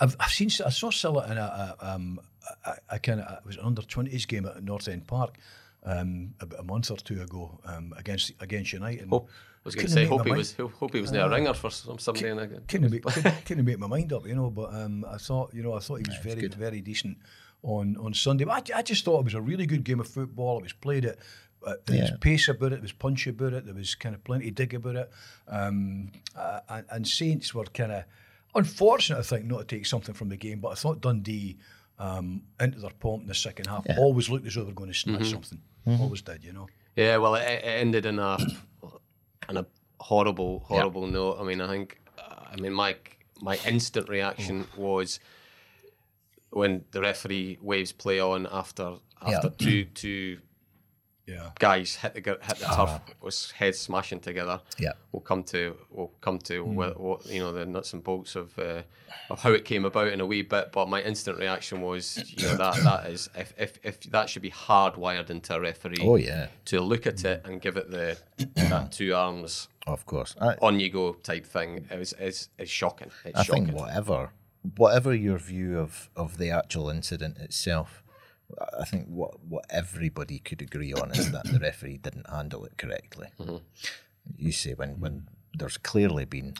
I've, I've seen I saw Sylla in a, a, um, a, a kind of it was an under twenties game at North End Park um, about a month or two ago um, against against United. Hope, I was going to say, hope he mind- was, hope hope he was near a ringer for some, somebody. in a, couldn't make, couldn't, couldn't make my mind up, you know. But um, I thought, you know, I thought he was very, good. very decent on on Sunday. But I, I just thought it was a really good game of football. It was played at. Uh, there was pace about it, there was punch about it, there was kind of plenty of dig about it. Um, uh, and, and Saints were kind of unfortunate, I think, not to take something from the game, but I thought Dundee um, into their pomp in the second half always looked as though they were going to snatch something. Always did, you know. Yeah, well, it, it ended in a in a horrible, horrible note. I mean, I think, uh, I mean, my my instant reaction was when the referee waves play on after after Yeah. two two Yeah. guys hit the gr- hit the turf was heads smashing together. Yeah. we'll come to we'll come to what, what you know the nuts and bolts of uh, of how it came about in a wee bit. But my instant reaction was, you know, that that is if if, if that should be hardwired into a referee. Oh, yeah. to look at it and give it the that two arms Of course. I, on you go type thing. It was it's, it's shocking. It's I shocking. think whatever, whatever your view of, of the actual incident itself, I think what what everybody could agree on is that the referee didn't handle it correctly. You say when when there's clearly been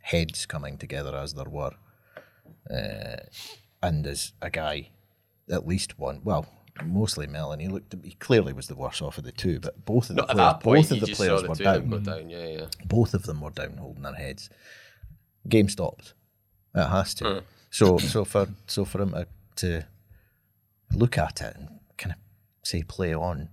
heads coming together as there were, uh, and there's a guy, at least one, well. Mostly Mellon. He looked. He clearly was the worst off of the two, but both of the Not players, point, both of the players the were two of them down down. Yeah, yeah. both of them were down holding their heads. Game stopped. It has to. Hmm. So so for so for him to, to look at it and kind of say play on.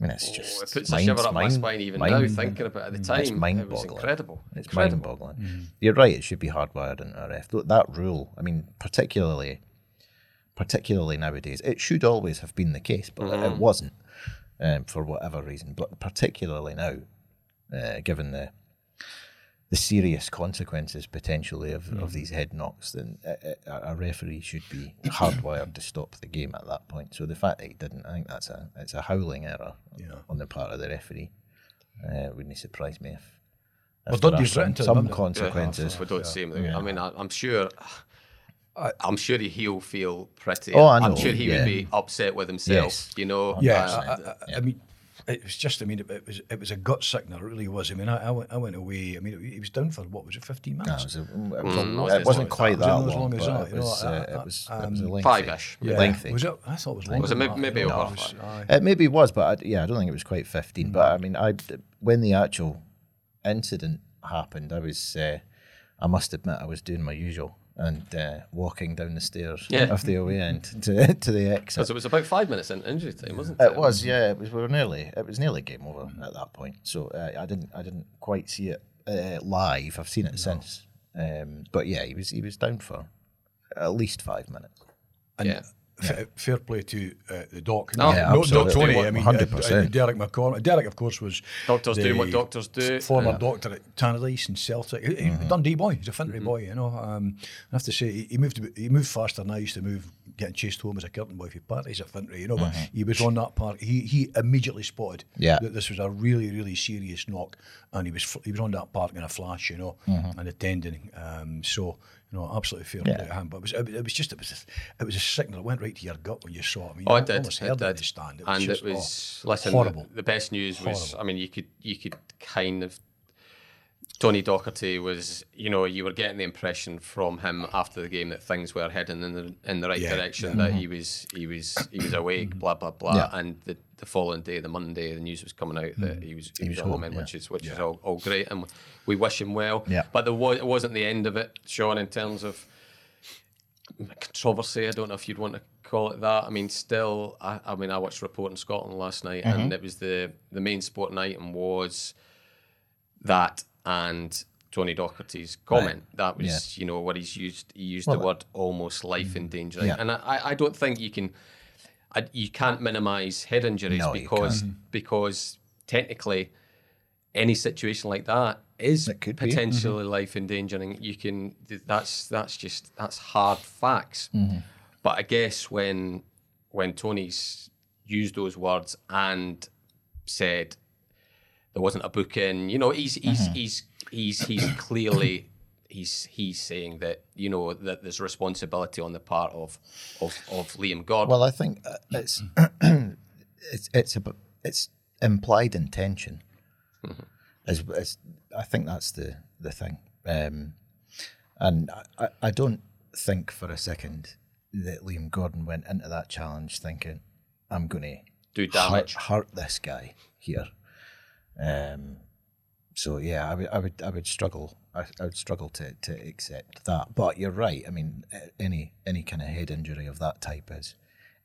I mean, it's Oh, just it puts mind- a shiver up my spine even mind- now thinking about it. At the time, It's it was mind-boggling. incredible. It's incredible. mind-boggling. You're right. It should be hardwired into a ref. That rule. I mean, particularly, particularly nowadays, it should always have been the case, but Mm-hmm. it wasn't um, for whatever reason. But particularly now, uh, given the the serious consequences potentially of, Mm. of these head knocks, then a, a a referee should be hardwired to stop the game at that point. So the fact that he didn't, I think that's a it's a howling error on the part of the referee. Uh, wouldn't surprise me if. Well, if there are some, some them, didn't consequences. We don't see him. I mean, I, I'm sure. I- I'm sure he'll feel pretty. Oh, I I'm know, sure he yeah. would be upset with himself. Yes. You know. Yeah, Uh, I, I, I mean, it was just. I mean, it, it was it was a gut sickener. It really was. I mean, I, I went I went away. I mean, he was down for what was it, fifteen No, it, was a, it, was a- Mm, it wasn't quite that not as long, long as that, it was, uh, it was, it was um, lengthy, Five-ish. Yeah. lengthy. Was it? I thought it was longer. Was it maybe- maybe you know, over it was- five? It maybe was, but I, yeah, I don't think it was quite 15. But I mean, I when the actual incident happened, I was, uh, I must admit, I was doing my usual and uh, walking down the stairs Yeah. of the away end to, to the exit. Because it was about five minutes in injury time, wasn't it? It was, yeah. It was. We were nearly. It was nearly game over at that point. So uh, I didn't. I didn't quite see it uh, live. I've seen it since. Um, but yeah, he was. He was down for at least five minutes. And Yeah. F- fair play to uh, the doc. No, Yeah, no, not absolutely. Tony. I mean, uh, 100%. uh, Derek McCormick. Derek, of course, was Doctors the doing what doctors do. Former doctor at Tannadice and Celtic. He- he- Mm-hmm. Dundee boy. He's a Fintry boy. You know. Um, I have to say he, he moved. He moved faster than I used to move. Getting chased home as a curtain boy for parties at Fintry. You know, but he was on that park. He he immediately spotted Mm-hmm. Yeah. that this was a really really serious knock, and he was he was on that park in a flash. You know, and attending. Um, so. Know, absolutely fair. Yeah. play him. But it was, it was just, it was, a, it was a signal that went right to your gut when you saw it. I mean, Oh, it did. almost It heard it did. stand. It was and just, it was oh, listen. horrible. The, the best news was I mean, you could you could kind of. Tony Docherty was, you know, you were getting the impression from him after the game that things were heading in the in the right Yeah, direction. That mm-hmm. he was he was he was awake, mm-hmm. blah blah blah. Yeah. And the, the following day, the Monday, the news was coming out that mm-hmm. he was he, was, was home, in, yeah. which is which is all, all great, and we wish him well. Yeah. But there was it wasn't the end of it, Sean, in terms of controversy. I don't know if you'd want to call it that. I mean, still, I, I mean, I watched Reporting Scotland last night, and it was the the main sport item was that and Tony Docherty's comment. That was, you know, what he's used. He used the word almost life endangering, mm. Yeah. and I, I don't think you can. I, you can't minimise head injuries No, because because technically any situation like that is It could be. potentially mm-hmm. life endangering. You can that's that's just that's hard facts. Mm-hmm. But I guess when when Tony's used those words and said there wasn't a book in, you know, he's he's he's he's he's clearly he's he's saying that you know that there's responsibility on the part of of, of Liam Gordon. Well, I think uh, it's it's it's a, it's implied intention. As, as I think that's the the thing, um, and I, I don't think for a second that Liam Gordon went into that challenge thinking, "I'm going to Do damage. hurt, hurt this guy here." Um, so yeah, I would I would I would struggle I, I would struggle to, to accept that. But you're right. I mean, uh, any any kind of head injury of that type is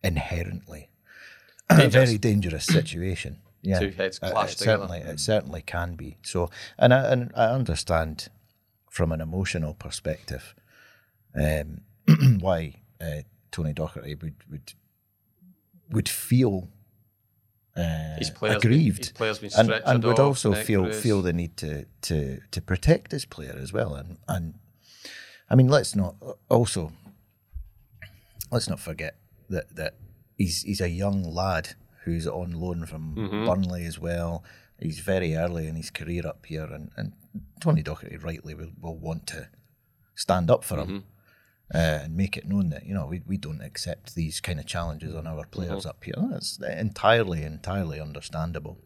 inherently a very dangerous situation. Yeah, Two heads Uh, clash it together. certainly it certainly can be. So, and I, and I understand from an emotional perspective um, why uh, Tony Docherty would would would feel uh, His players been- aggrieved, his players been and, and would off, also feel bruise. feel the need to to to protect his player as well. And and I mean, let's not also let's not forget that that he's he's a young lad who's on loan from Mm-hmm. Burnley as well. He's very early in his career up here, and, and Tony Docherty rightly will, will want to stand up for him Mm-hmm. Uh, and make it known that you know we, we don't accept these kind of challenges on our players Mm-hmm. up here. That's entirely entirely understandable.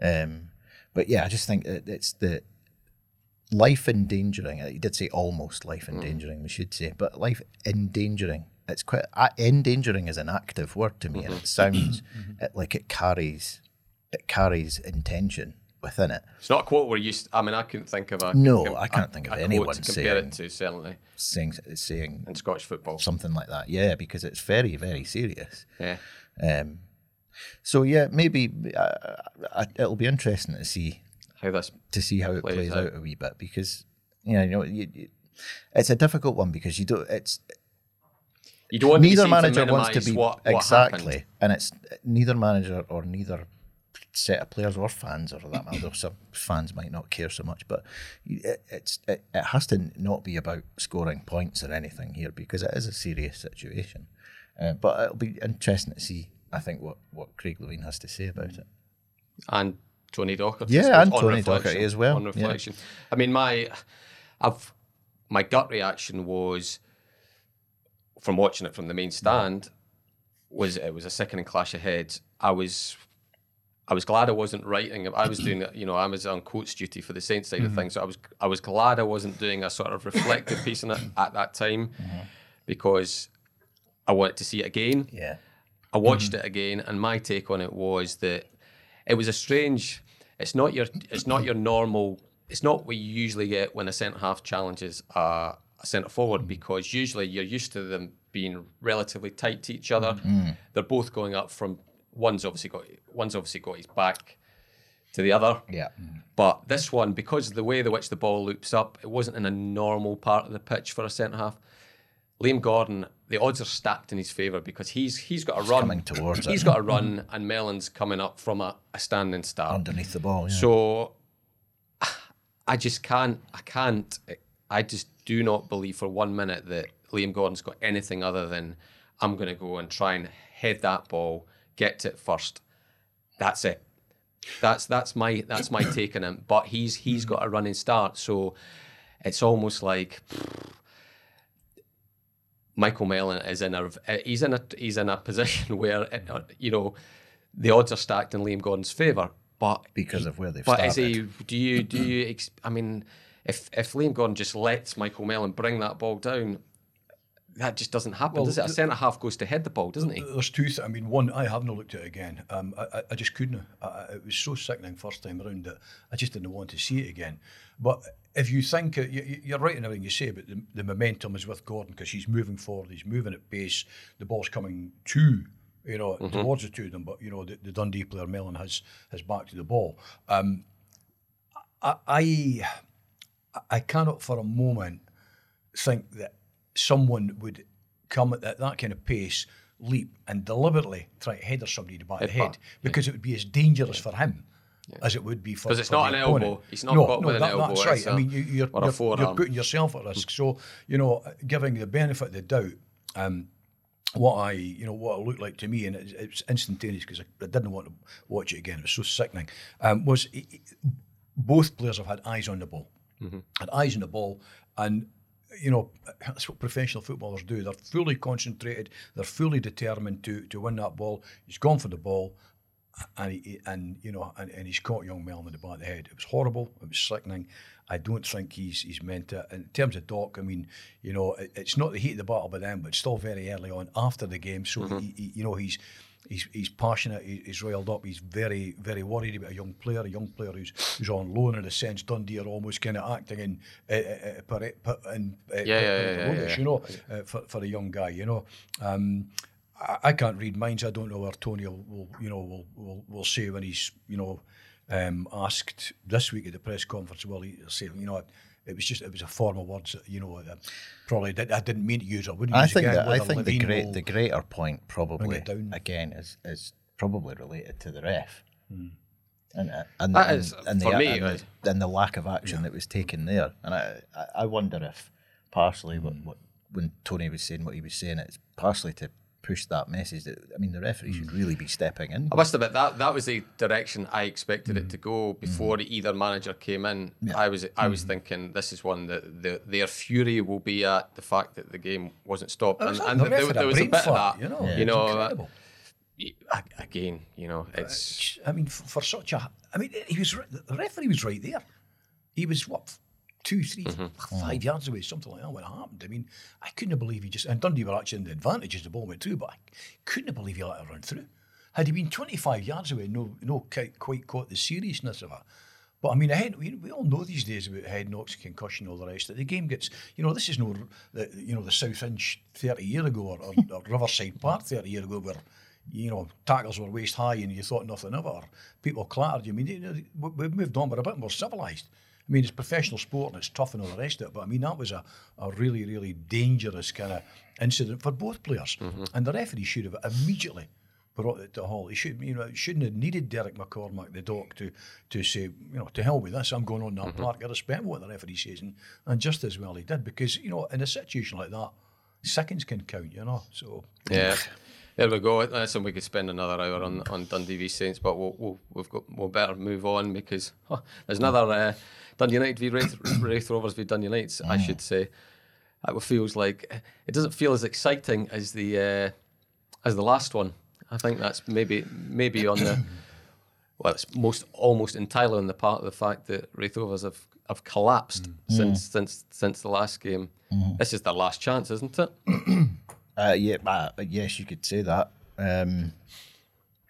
Um, but yeah, I just think that it's the life endangering. uh, You did say almost life Mm. endangering. We should say, but life endangering. It's quite uh, endangering is an active word to me, Mm-hmm. and it sounds it, like it carries it carries intention within it. It's not a quote where you. I mean, I couldn't think of a No, com- I can't think of a quote anyone to compare saying- it to. Certainly Saying saying in Scottish football. something like that, yeah, because it's very very serious. Yeah, Um, so yeah, maybe uh, it'll be interesting to see how this to see how it Plays plays, out. out. a wee bit because you know, you know you, you, it's a difficult one because you don't. It's you don't want to neither manager to wants to be what, what exactly, happened. and it's neither manager or neither set of players or fans, or that matter, some fans might not care so much, but it, it's it, it has to not be about scoring points or anything here because it is a serious situation. Uh, but it'll be interesting to see. I think what what Craig Levein has to say about it. and Tony Docherty. Yeah, and on Tony Docherty as well, On yeah. reflection, I mean, my, I've, my gut reaction was, from watching it from the main stand, was it was a sickening clash of heads. I was, I was glad I wasn't writing. I was doing, you know, I was on coach duty for the Saints side Mm-hmm. of things, so I was, I was glad I wasn't doing a sort of reflective piece on it at that time, Mm-hmm. because I wanted to see it again. Yeah. I watched it again, and my take on it was that it was a strange. It's not your. It's not your normal. It's not what you usually get when a centre half challenges a, a centre forward because usually you're used to them being relatively tight to each other. They're both going up from one's obviously got one's obviously got his back to the other. Yeah. But this one, because of the way in which the ball loops up, it wasn't in a normal part of the pitch for a centre half. Liam Gordon, the odds are stacked in his favour because he's he's got a run. coming towards He's it. got a run, and Mellon's coming up from a, a standing start. Underneath the ball. Yeah. So I just can't. I can't. I just do not believe for one minute that Liam Gordon's got anything other than I'm going to go and try and head that ball, get to it first. That's it. That's that's my that's my take on him. But he's he's got a running start, so it's almost like Michael Mellon is in a he's in a he's in a position where uh, you know the odds are stacked in Liam Gordon's favour, but because of where they've but started. is he? Do you? Do you? I mean, if if Liam Gordon just lets Michael Mellon bring that ball down, that just doesn't happen, Well, does it? A centre half goes to head the ball, doesn't he? There's two. Th- I mean, one, I haven't looked at it again. Um, I, I, I just couldn't. I, it was so sickening first time around that I just didn't want to see it again. But if you think, uh, you, you're right in everything you say, but the, the momentum is with Gordon because he's moving forward, he's moving at pace, the ball's coming to, you know, towards the two of them, but, you know, the, the Dundee player, Mellon, has, has back to the ball. Um, I, I, I cannot for a moment think that someone would come at that, that kind of pace, leap, and deliberately try to header somebody to back of the head because it would be as dangerous for him as it would be for 'Cause it's for not an opponent. elbow. He's not no, got no, with an elbow, That's right. a- I mean, you, you're, you're, you're putting yourself at risk. So, you know, giving the benefit of the doubt, um, what I, you know, what it looked like to me, and it, it was instantaneous because I, I didn't want to watch it again. It was so sickening. Um, was it, it- both players have had eyes on the ball. and eyes on the ball, and you know that's what professional footballers do. They're fully concentrated. They're fully determined to to win that ball. He's gone for the ball, and he, and you know and, and he's caught young Mellon the back of the head. It was horrible. It was sickening. I don't think he's he's meant it. In terms of Doc, I mean, you know, it, it's not the heat of the battle by then, but still very early on after the game. So mm-hmm. he, he, you know, he's He's, he's passionate, he's riled up, he's very, very worried about a young player, a young player who's, who's on loan in a sense. Dundee are almost kind of acting in, uh, uh, in uh, yeah, yeah, yeah, yeah, you know, uh, for, for a young guy, you know. Um, I, I can't read minds. I don't know where Tony will, will you know, will, will, will say when he's, you know, um, asked this week at the press conference, well, he'll say, you know, it was just it was a form of words that you know that probably did, I didn't mean to use. I wouldn't I use think again. that I whether think the great the greater point probably down. again is is probably related to the ref. And, uh, and, That and, is- and for the, me, and, it- the, and the lack of action that was taken there, and I, I, I wonder if partially what, what when Tony was saying what he was saying, it's partially to push that message that I mean the referee should really be stepping in. I must admit that that was the direction I expected Mm. it to go before either manager came in. I was I Mm. was thinking this is one that the, their fury will be at the fact that the game wasn't stopped, and, was and the there, there was a bit of that. you know. you know, uh, again, you know, it's I mean, for, for such a, I mean, he was the referee was right there. He was what two, three, mm-hmm. five mm-hmm. yards away, something like that. What happened? I mean, I couldn't believe he just. And Dundee were actually in the advantage as the ball went through, but I couldn't believe he let it run through. Had he been 25 yards away, no, no quite quite caught the seriousness of it. But I mean, a head, we, we all know these days about head knocks, concussion, all the rest. That the game gets, you know, this is no, the, you know, the South Inch 30 year ago or, or, or Riverside Park 30 year ago where you know, tackles were waist high and you thought nothing of it, or people clattered. You I mean, we've moved on, we're a bit more civilised. I mean, it's professional sport and it's tough and all the rest of it. But I mean, that was a, a really, really dangerous kind of incident for both players. Mm-hmm. And the referee should have immediately brought it to Hall. He should, you know, shouldn't have needed Derek McCormack, the doc, to to say, you know, to hell with this. I'm going on that mm-hmm. park. I respect what the referee says, and, and just as well he did because you know, in a situation like that, seconds can count. You know, so yeah. There we go. Listen, we could spend another hour on, on Dundee v Saints, but we'll, we'll we've got we'll better move on because huh, there's another uh, Dundee United v Raith, Raith Rovers v Dundee United. I should say. It feels like it doesn't feel as exciting as the uh, as the last one. I think that's maybe maybe on the well, it's most almost entirely on the part of the fact that Raith Rovers have have collapsed since since since the last game. This is their last chance, isn't it? Uh, yeah, uh, yes, you could say that. Um,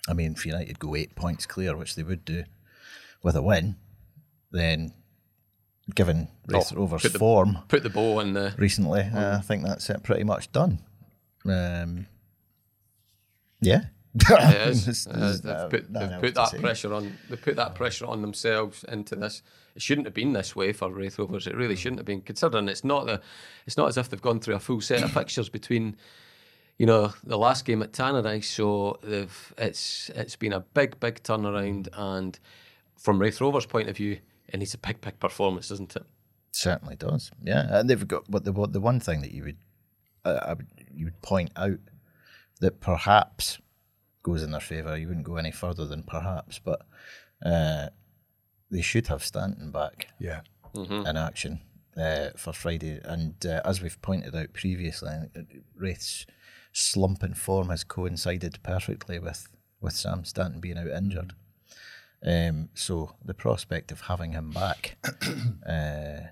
I mean, if United go eight points clear, which they would do with a win, then given Raith Oh, Rovers' put the- form Put the bow in the recently, uh, I think that's it pretty much done. Um, yeah. It is. It there's. They've put, they've put that pressure on. They put that pressure on themselves into this. It shouldn't have been this way for Raith Rovers. It really shouldn't have been, considering it's not the. It's not as if they've gone through a full set of fixtures between, you know, the last game at Tannadice. So they've. It's it's been a big big turnaround, and from Raith Rovers' point of view, it needs a big big performance, doesn't it? Certainly does. Yeah, and they've got. But the what the one thing that you would, uh, I would you would point out that perhaps goes in their favour. You wouldn't go any further than perhaps, but uh, they should have Stanton back yeah. in action uh, for Friday. And uh, as we've pointed out previously, uh, Raith's slump in form has coincided perfectly with with Sam Stanton being out injured. Um, so the prospect of having him back uh,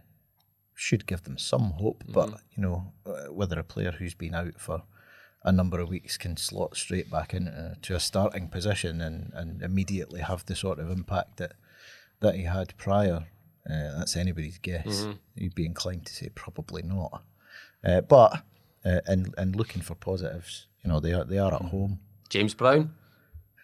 should give them some hope. But you know, uh, whether a player who's been out for a number of weeks can slot straight back into to a starting position and, and immediately have the sort of impact that that he had prior, uh, that's anybody's guess. You'd be inclined to say probably not. Uh, but uh, and and looking for positives, you know, they are they are at home. James Brown.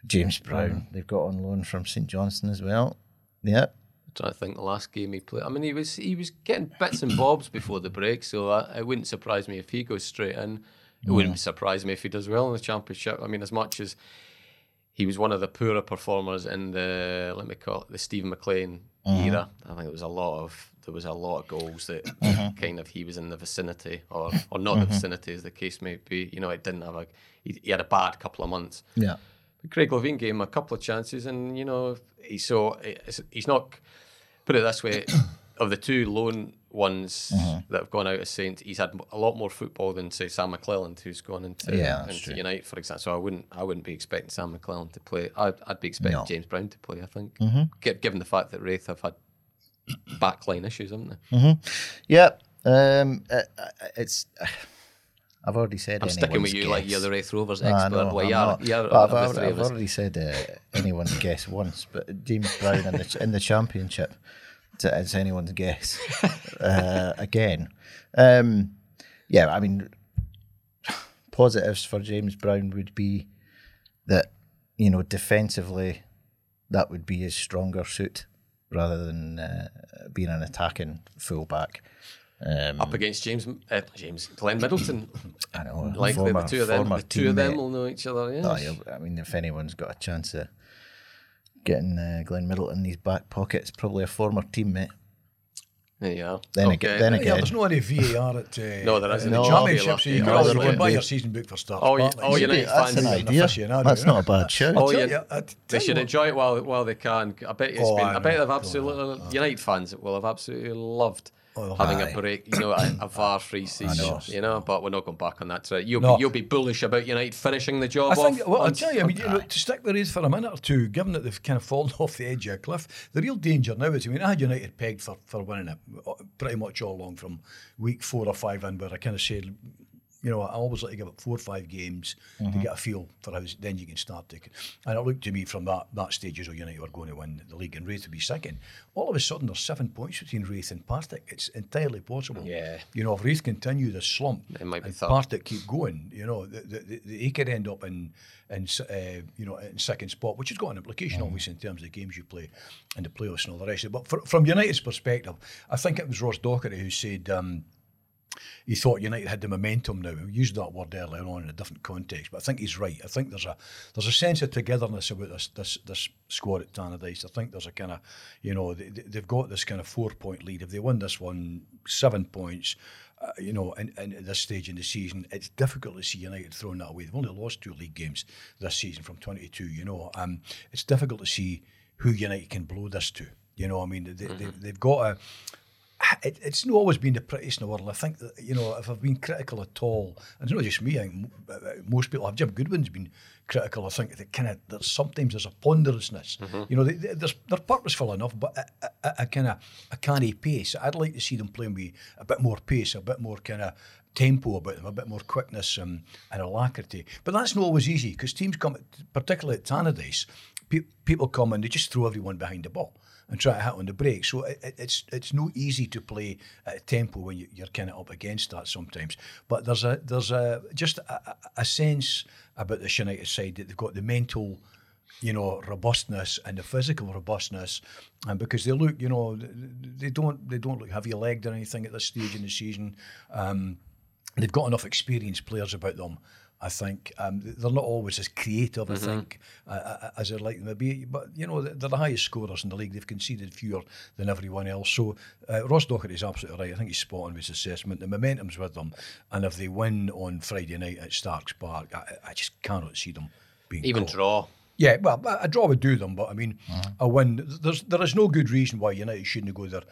James Brown, they've got on loan from St Johnstone as well. Yeah, I'm trying to think the last game he played. I mean, he was he was getting bits and bobs before the break, so I, it wouldn't surprise me if he goes straight in. It wouldn't surprise me if he does well in the championship. I mean, as much as he was one of the poorer performers in the let me call it the Stephen McLean mm-hmm. era. I think there was a lot of there was a lot of goals that mm-hmm. kind of he was in the vicinity or or not the mm-hmm. vicinity as the case may be. You know, it didn't have a he, he had a bad couple of months. yeah. But Craig Levein gave him a couple of chances, and you know, he so it's- he's not. Put it this way, of the two loan ones Mm-hmm. that have gone out of Saint, he's had a lot more football than say Sam McClelland, who's gone into, Yeah, into. United, for example. So I wouldn't I wouldn't be expecting Sam McClelland to play. I'd, I'd be expecting No. James Brown to play. I think, Mm-hmm. Gi- given the fact that Raith have had backline issues, haven't they? Yeah, um, uh, uh, it's. I've already said. I'm sticking with you like guess. you're the Raith Rovers expert. know, well, I'm you are, not. you are But of I've, the I've already said uh, anyone's guess once, but James Brown in the in the championship, it's, anyone's guess uh, again. Um, yeah, I mean, positives for James Brown would be that you know defensively, that would be his stronger suit rather than uh, being an attacking fullback. Um, Up against James, uh, James Glenn Middleton, I know, like the, former, the two of them. The two of them will know each other. Yes. Oh, yeah, I mean, if anyone's got a chance of getting uh, Glenn Middleton in his back pocket, it's probably a former teammate. There you are. Then again- then Yeah, again- there's no any VAR at uh, No, there isn't. in the No, championship, so you Yeah, can there always wouldn't buy your season book for start. Oh, you- oh, United That's fans an idea. aficionado, That's know. not a bad shout. Oh, Tell yeah. you, I They should enjoy it while while they can. I bet it's Oh, been. I I, bet they've absolutely United fans will have absolutely loved Oh, having aye. a break. You know, a, a VAR free season. know. You know, but we're not going back on that. So you'll No. be, you'll be bullish about United finishing the job I think, off. well, I'll tell you, I mean, you know, to stick with Raith for a minute or two, given that they've kind of fallen off the edge of a cliff, the real danger now is, I mean, I had United pegged for, for winning it uh, pretty much all along from week four or five in, where I kind of said, you know, I always like to give it four or five games to get a feel for how then you can start taking. And it looked to me from that that stage as though United were going to win the league and Raith would be second. All of a sudden, there's seven points between Raith and Partick. It's entirely possible. Yeah. You know, if Raith continue this slump, It might be and third. Partick keep going, you know, the, the, the, he could end up in, in uh, you know, in second spot, which has got an implication, obviously, in terms of the games you play and the playoffs and all the rest of it. But fr from United's perspective, I think it was Ross Docherty who said um, he thought United had the momentum now. We used that word earlier on in a different context, but I think he's right. I think there's a there's a sense of togetherness about this this this squad at Tannadice. I think there's a kind of you know they, they- they've got this kind of four point lead. If they win this one, seven points. Uh, you know, in, in at this stage in the season, it's difficult to see United throwing that away. They've only lost two league games this season from 22. You know, um, it's difficult to see who United can blow this to. You know, I mean, they, they, they've got a it, it's not always been the prettiest in the world. I think that you know if I've been critical at all, and it's not just me. I think uh, most people have. Jim Goodwin's been critical. I think that kind of there's sometimes there's a ponderousness. You know, they, they, there's, they're purposeful enough, but a, a, a kind of a canny pace. I'd like to see them playing with a bit more pace, a bit more kind of tempo about them, a bit more quickness um, and alacrity. But that's not always easy because teams come, particularly at Tannadice, pe- people come and they just throw everyone behind the ball and try to hit on the break. So it, it, it's it's no easy to play at a tempo when you, you're kind of up against that sometimes. But there's a there's a just a, a- sense about the United side that they've got the mental. You know, robustness and the physical robustness, and because they look, you know, th- th- they don't they don't look heavy legged or anything at this stage in the season. Um, they've got enough experienced players about them. I think um, they're not always as creative. I think uh, uh, as I'd like them to be, but you know they're the highest scorers in the league. They've conceded fewer than everyone else. So uh, Ross Docherty is absolutely right. I think he's spot on with his assessment. The momentum's with them, and if they win on Friday night at Starks Park, I, I just cannot see them being even caught. draw. Yeah, well, a a draw would do them, but I mean, a win. There's there is no good reason why United shouldn't go there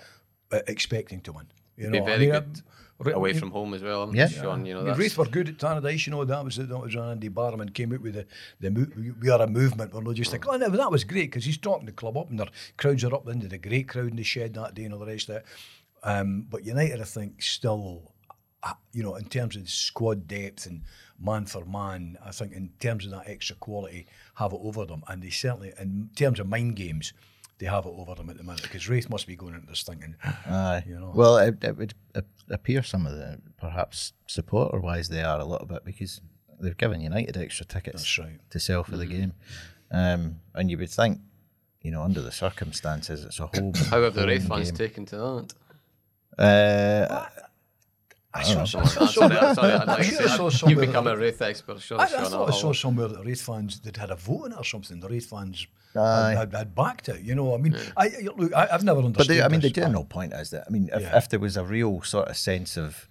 uh, expecting to win. You Be know, very I mean, good uh, away you- from home as well. Yeah. Sean, you know I mean, that's Raith were good at Tannadice, you know, that was that was when Andy Barrowman came out with the, the mo- we are a movement. We're not just like, oh, no, that was great because he's talking the club up and their crowds are up into the great crowd in the shed that day and all the rest of it. Um, but United, I think, still, uh, you know, in terms of squad depth and man for man, I think in terms of that extra quality, have it over them. And they certainly, in terms of mind games, they have it over them at the minute because Raith must be going into this thinking, Aye. you know. Well, it, it would appear some of the perhaps supporter wise they are a little bit because they've given United extra tickets right. to sell for the game, um, and you would think, you know, under the circumstances, it's a whole. how have the Raith fans taken to that? Uh, I saw, uh-huh. I saw, sorry, I'm sorry, I'd I like to sure say I saw somewhere You've become a Raith expert, sure. I, I Sean, thought I saw somewhere that the Raith fans that had a vote in it or something. The Raith fans Aye. had, had, had backed it. You know, I mean, I I- look, I, I've never understood. But they, I mean, the this. general point is that I mean, if, Yeah. if there was a real sort of sense of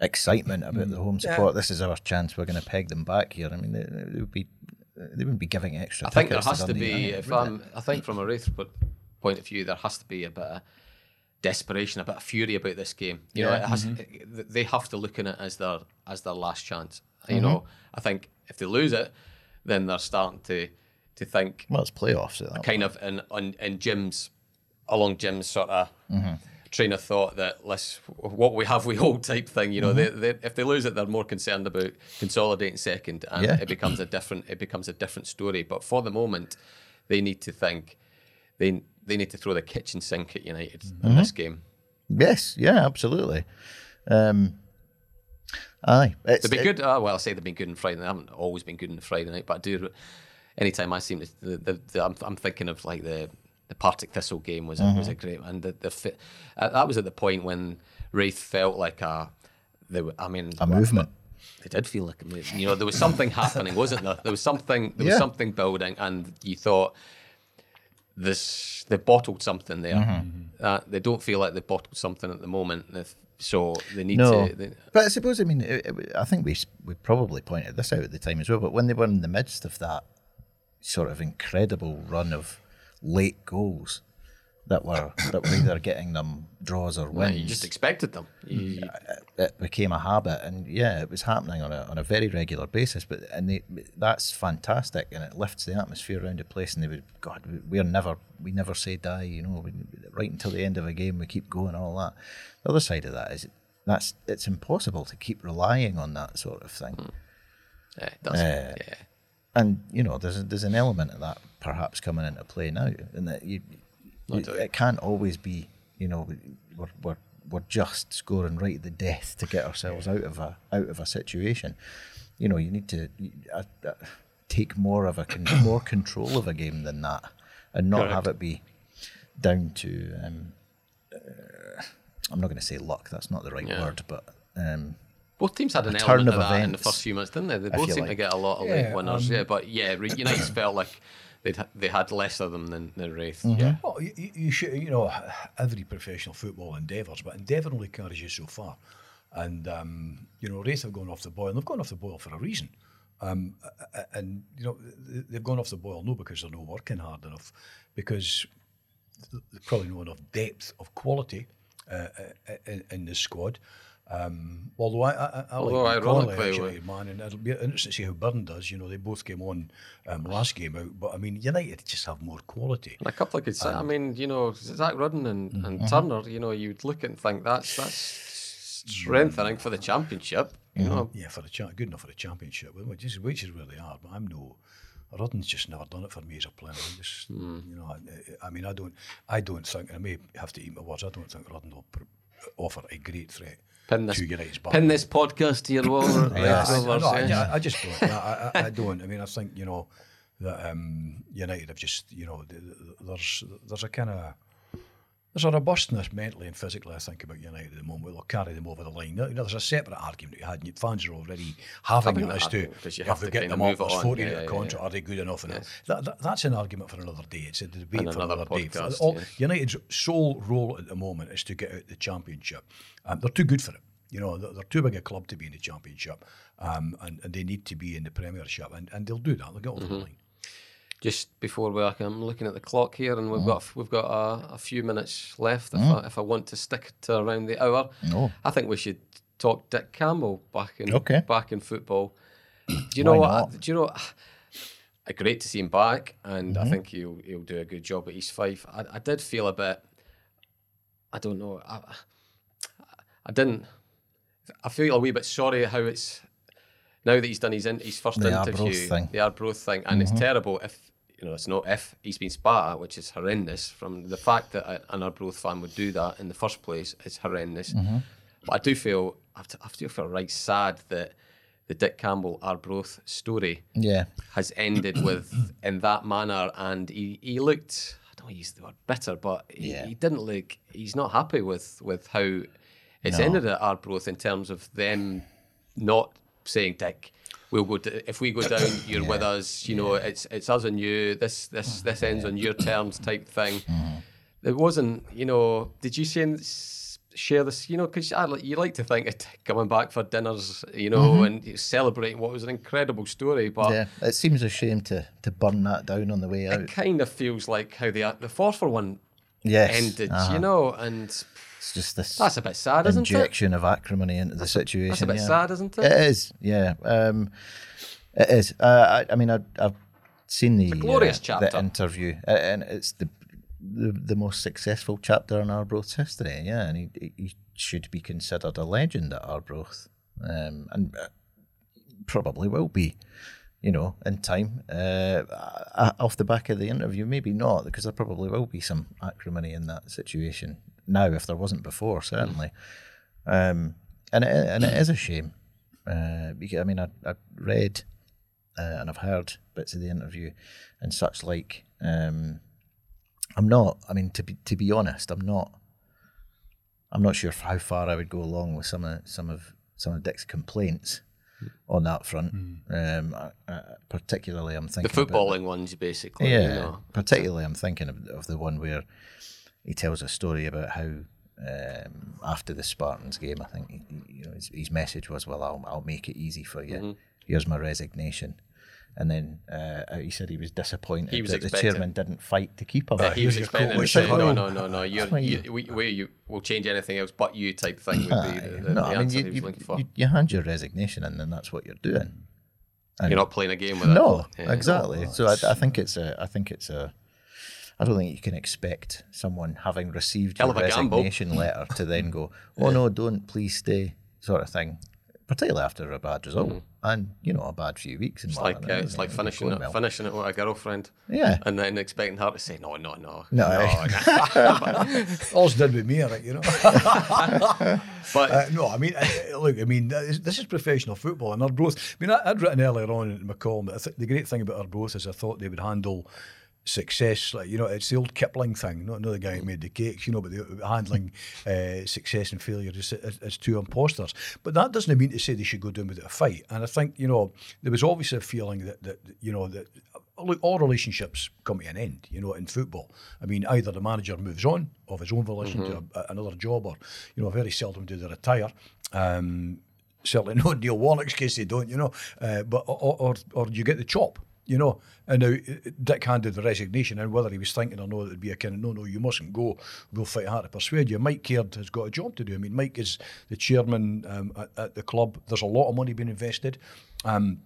excitement about the mm. home support, this is our chance. We're going to peg them back here. I mean, they, they would be, they wouldn't be giving extra. I think there has to Dundee be, United, if I'm, I think from a Raith point of view, there has to be a bit of desperation, a bit of fury about this game. You know, it has, mm-hmm. it- they have to look in it as their as their last chance. You mm-hmm. know, I think if they lose it, then they're starting to to think Well, it's playoffs at that. kind of in on in Jim's along Jim's sort of mm-hmm. train of thought that let's what we have we hold type thing. You know, they, they, if they lose it, they're more concerned about consolidating second, and Yeah. it becomes a different it becomes a different story. But for the moment, they need to think they they need to throw the kitchen sink at United in this game. Yes, yeah, absolutely. Um, aye, it's, They've been it- good. Uh, well, I say they've been good on Friday. They haven't always been good on Friday night, but I do. Anytime I seem to, the, the, the, I'm, I'm thinking of like the the Partick Thistle game was a, was a great and the the fit, uh, that was at the point when Raith felt like a. They, were- I mean, a movement. They did feel like. You know, there was something happening, wasn't there? There was something. There was something building, and you thought this. They bottled something there. Mm-hmm. Uh, they don't feel like they bottled something at the moment. If- So they need No, to. They, but I suppose I mean it, it- I think we we probably pointed this out at the time as well. But when they were in the midst of that sort of incredible run of late goals that were that were either getting them draws or wins, you just expected them. You, it became a habit, and yeah, it was happening on a on a very regular basis. But and they, that's fantastic, and it lifts the atmosphere around the place. And they would, God, we- we're never we never say die, you know, we, right until the end of a game, we keep going, all that. The other side of that is that's it's impossible to keep relying on that sort of thing. yeah, it does. Uh, yeah. And you know, there's a, there's an element of that perhaps coming into play now, and that you, you doubt. it can't always be, you know, we're, we're we're just scoring right at the death to get ourselves out of a out of a situation. You know, you need to uh, uh, take more of a con- more control of a game than that, and not Correct. have it be down to. Um, uh, I'm not going to say luck. That's not the right Yeah. word, but. Um, Both teams had an a turn element of, of that in the first few months, didn't they? They both feel seemed to get a lot of Yeah, late winners. um, yeah, but yeah, Re- United felt like they they had less of them than, than Raith. Mm-hmm. Yeah, Well, you, you- you should, you know, every professional football endeavours, but endeavour only carries you so far. And, um, you know, Raith have gone off the boil, and they've gone off the boil for a reason. Um, a- a- and, you know, they've gone off the boil no because they're not working hard enough, because th- there's probably not enough depth of quality uh, uh, in, in the squad. Um, although I, I, I Although like ironically, actually, man, and it'll be interesting to see how Burn does. You know, they both came on um, last game out, but I mean, United just have more quality. and a couple of good. si- I mean, you know, Zak Rudden and, Mm-hmm. and Turner. You know, you'd look and think that's that's strengthening for the championship. You Mm-hmm. know, Yeah, for the cha- good enough for the championship, which is which is where they are. But I'm no, Rudden's just never done it for me as a player. I just, Hmm. you know, I, I mean, I don't, I don't think, and I may have to eat my words. I don't think Rudden will pr- offer a great threat pin this pin this podcast to your wall. Yeah, I, no, I. I- just don't. I, I, I don't. I mean, I think you know that um, United have just you know th- th- there's there's a kind of there's a robustness mentally and physically. I think about United at the moment. They'll carry them over the line. You know, there's a separate argument you had. and Fans are already having Having it as to you have to get them it there's 40 Yeah, yeah, contract. yeah. Are they good enough? And Yes. that, that, that's an argument for another day. It's a debate And for another another, day. podcast, All- yeah. United's sole role at the moment is to get out the championship. Um, they're too good for it. You know, they're, they're too big a club to be in the championship, um, and, and they need to be in the Premiership, and, and they'll do that. They'll get over Mm-hmm. the line. Just before we, I'm looking at the clock here, and Mm. we've got we've got a, a few minutes left. If, I, if I want to stick to around the hour, No. I think we should talk Dick Campbell back in Okay. back in football. Do you know what? not? Do you know? Great to see him back, and Mm-hmm. I think he'll he'll do a good job at East Fife. I, I did feel a bit. I don't know. I, I didn't. I feel a wee bit sorry how it's now that he's done his in, his first The interview, Arbroath thing. the Arbroath thing, and it's terrible if you know it's not if he's been spat at, which is horrendous. From the fact that an Arbroath fan would do that in the first place is horrendous. Mm-hmm. But I do feel I have to- I do feel right sad that the Dick Campbell Arbroath story yeah, has ended with in that manner, and he, he looked. I don't want to use the word bitter, but he, Yeah. he didn't look. He's not happy with with how it's ended at Arbroath in terms of them not saying, "Dick, we'll go d- if we go down, you're with us." You know, it's it's us and you. This this mm-hmm. this ends on your mm-hmm. terms, type thing. Mm-hmm. It wasn't. You know, did you say? Share this, you know, because you like to think of coming back for dinners, you know, and celebrating what was an incredible story. But yeah. It seems a shame to to burn that down on the way out. it kind of feels like how the the Forfar one Yes, ended, uh-huh. you know, and It's just this that's a bit sad, isn't it? injection of acrimony into the situation. That's a bit yeah. sad, isn't it? It is, yeah. Um, it is. Uh, I, I mean, I, I've seen the glorious uh, chapter. the interview, and it's the, the the most successful chapter in Arbroath's history. Yeah, and he, he should be considered a legend at Arbroath, um, and uh, probably will be. You know, in time, uh, uh, off the back of the interview, maybe not, because there probably will be some acrimony in that situation now, if there wasn't before, certainly. Um, and it, and it is a shame. Uh, because I mean, I I read uh, and I've heard bits of the interview and such like. Um, I'm not. I mean, to be to be honest, I'm not. I'm not sure how far I would go along with some of some of some of Dick's complaints on that front. Um, I, I, particularly, I'm The thinking about- footballing ones, basically. yeah, You know. particularly I'm thinking of, of the one where he tells a story about how um, after the Spartans game, I think he, he- you know his, his message was, "Well, I'll I'll make it easy for you. Mm-hmm. Here's my resignation." And then uh, he said he was disappointed He was that the chairman didn't fight to keep him. Yeah, he was your expecting to coach, say, no, oh. no, no, no, you're, you, we, we, you, we'll change anything else but you type thing would be the, the, no, the I mean answer you, he was you, looking for. you, you hand your resignation in, and that's what you're doing. And You're not playing a game with it. No, Yeah. exactly. So I, I think it's a. I think it's a. I don't think you can expect someone having received Hell your of a gamble. resignation letter to then go, "Oh no, don't please stay," sort of thing. Particularly after a bad result and you know a bad few weeks. It's like uh, it's like finishing it, well. finishing it with a girlfriend, Yeah. and then expecting her to say no, no, no, No, All's done with me, Eric, you know. But Uh, no, I mean, uh, look, I mean, this this is professional football, and Arbroath. I mean, I, I'd written earlier on in my column that I th- the great thing about Arbroath is I thought they would handle success like you know it's the old Kipling thing not another guy who made the cakes you know but the, handling uh, success and failure as, as, as two imposters. But that doesn't mean to say they should go down without a fight. And I think you know there was obviously a feeling that, that you know that look all relationships come to an end you know in football. I mean either the manager moves on of his own volition to a, another job or you know very seldom do they retire. Um, certainly not Neil Warnock's case they don't, you know. Uh, but or, or or you get the chop, you know. And now uh, Dick handed the resignation, and whether he was thinking or not, it'd be a kind of no, no, you mustn't go. We'll fight hard to persuade you. Mike Caird has got a job to do. I mean, Mike is the chairman um, at, at the club. There's a lot of money being invested. Um,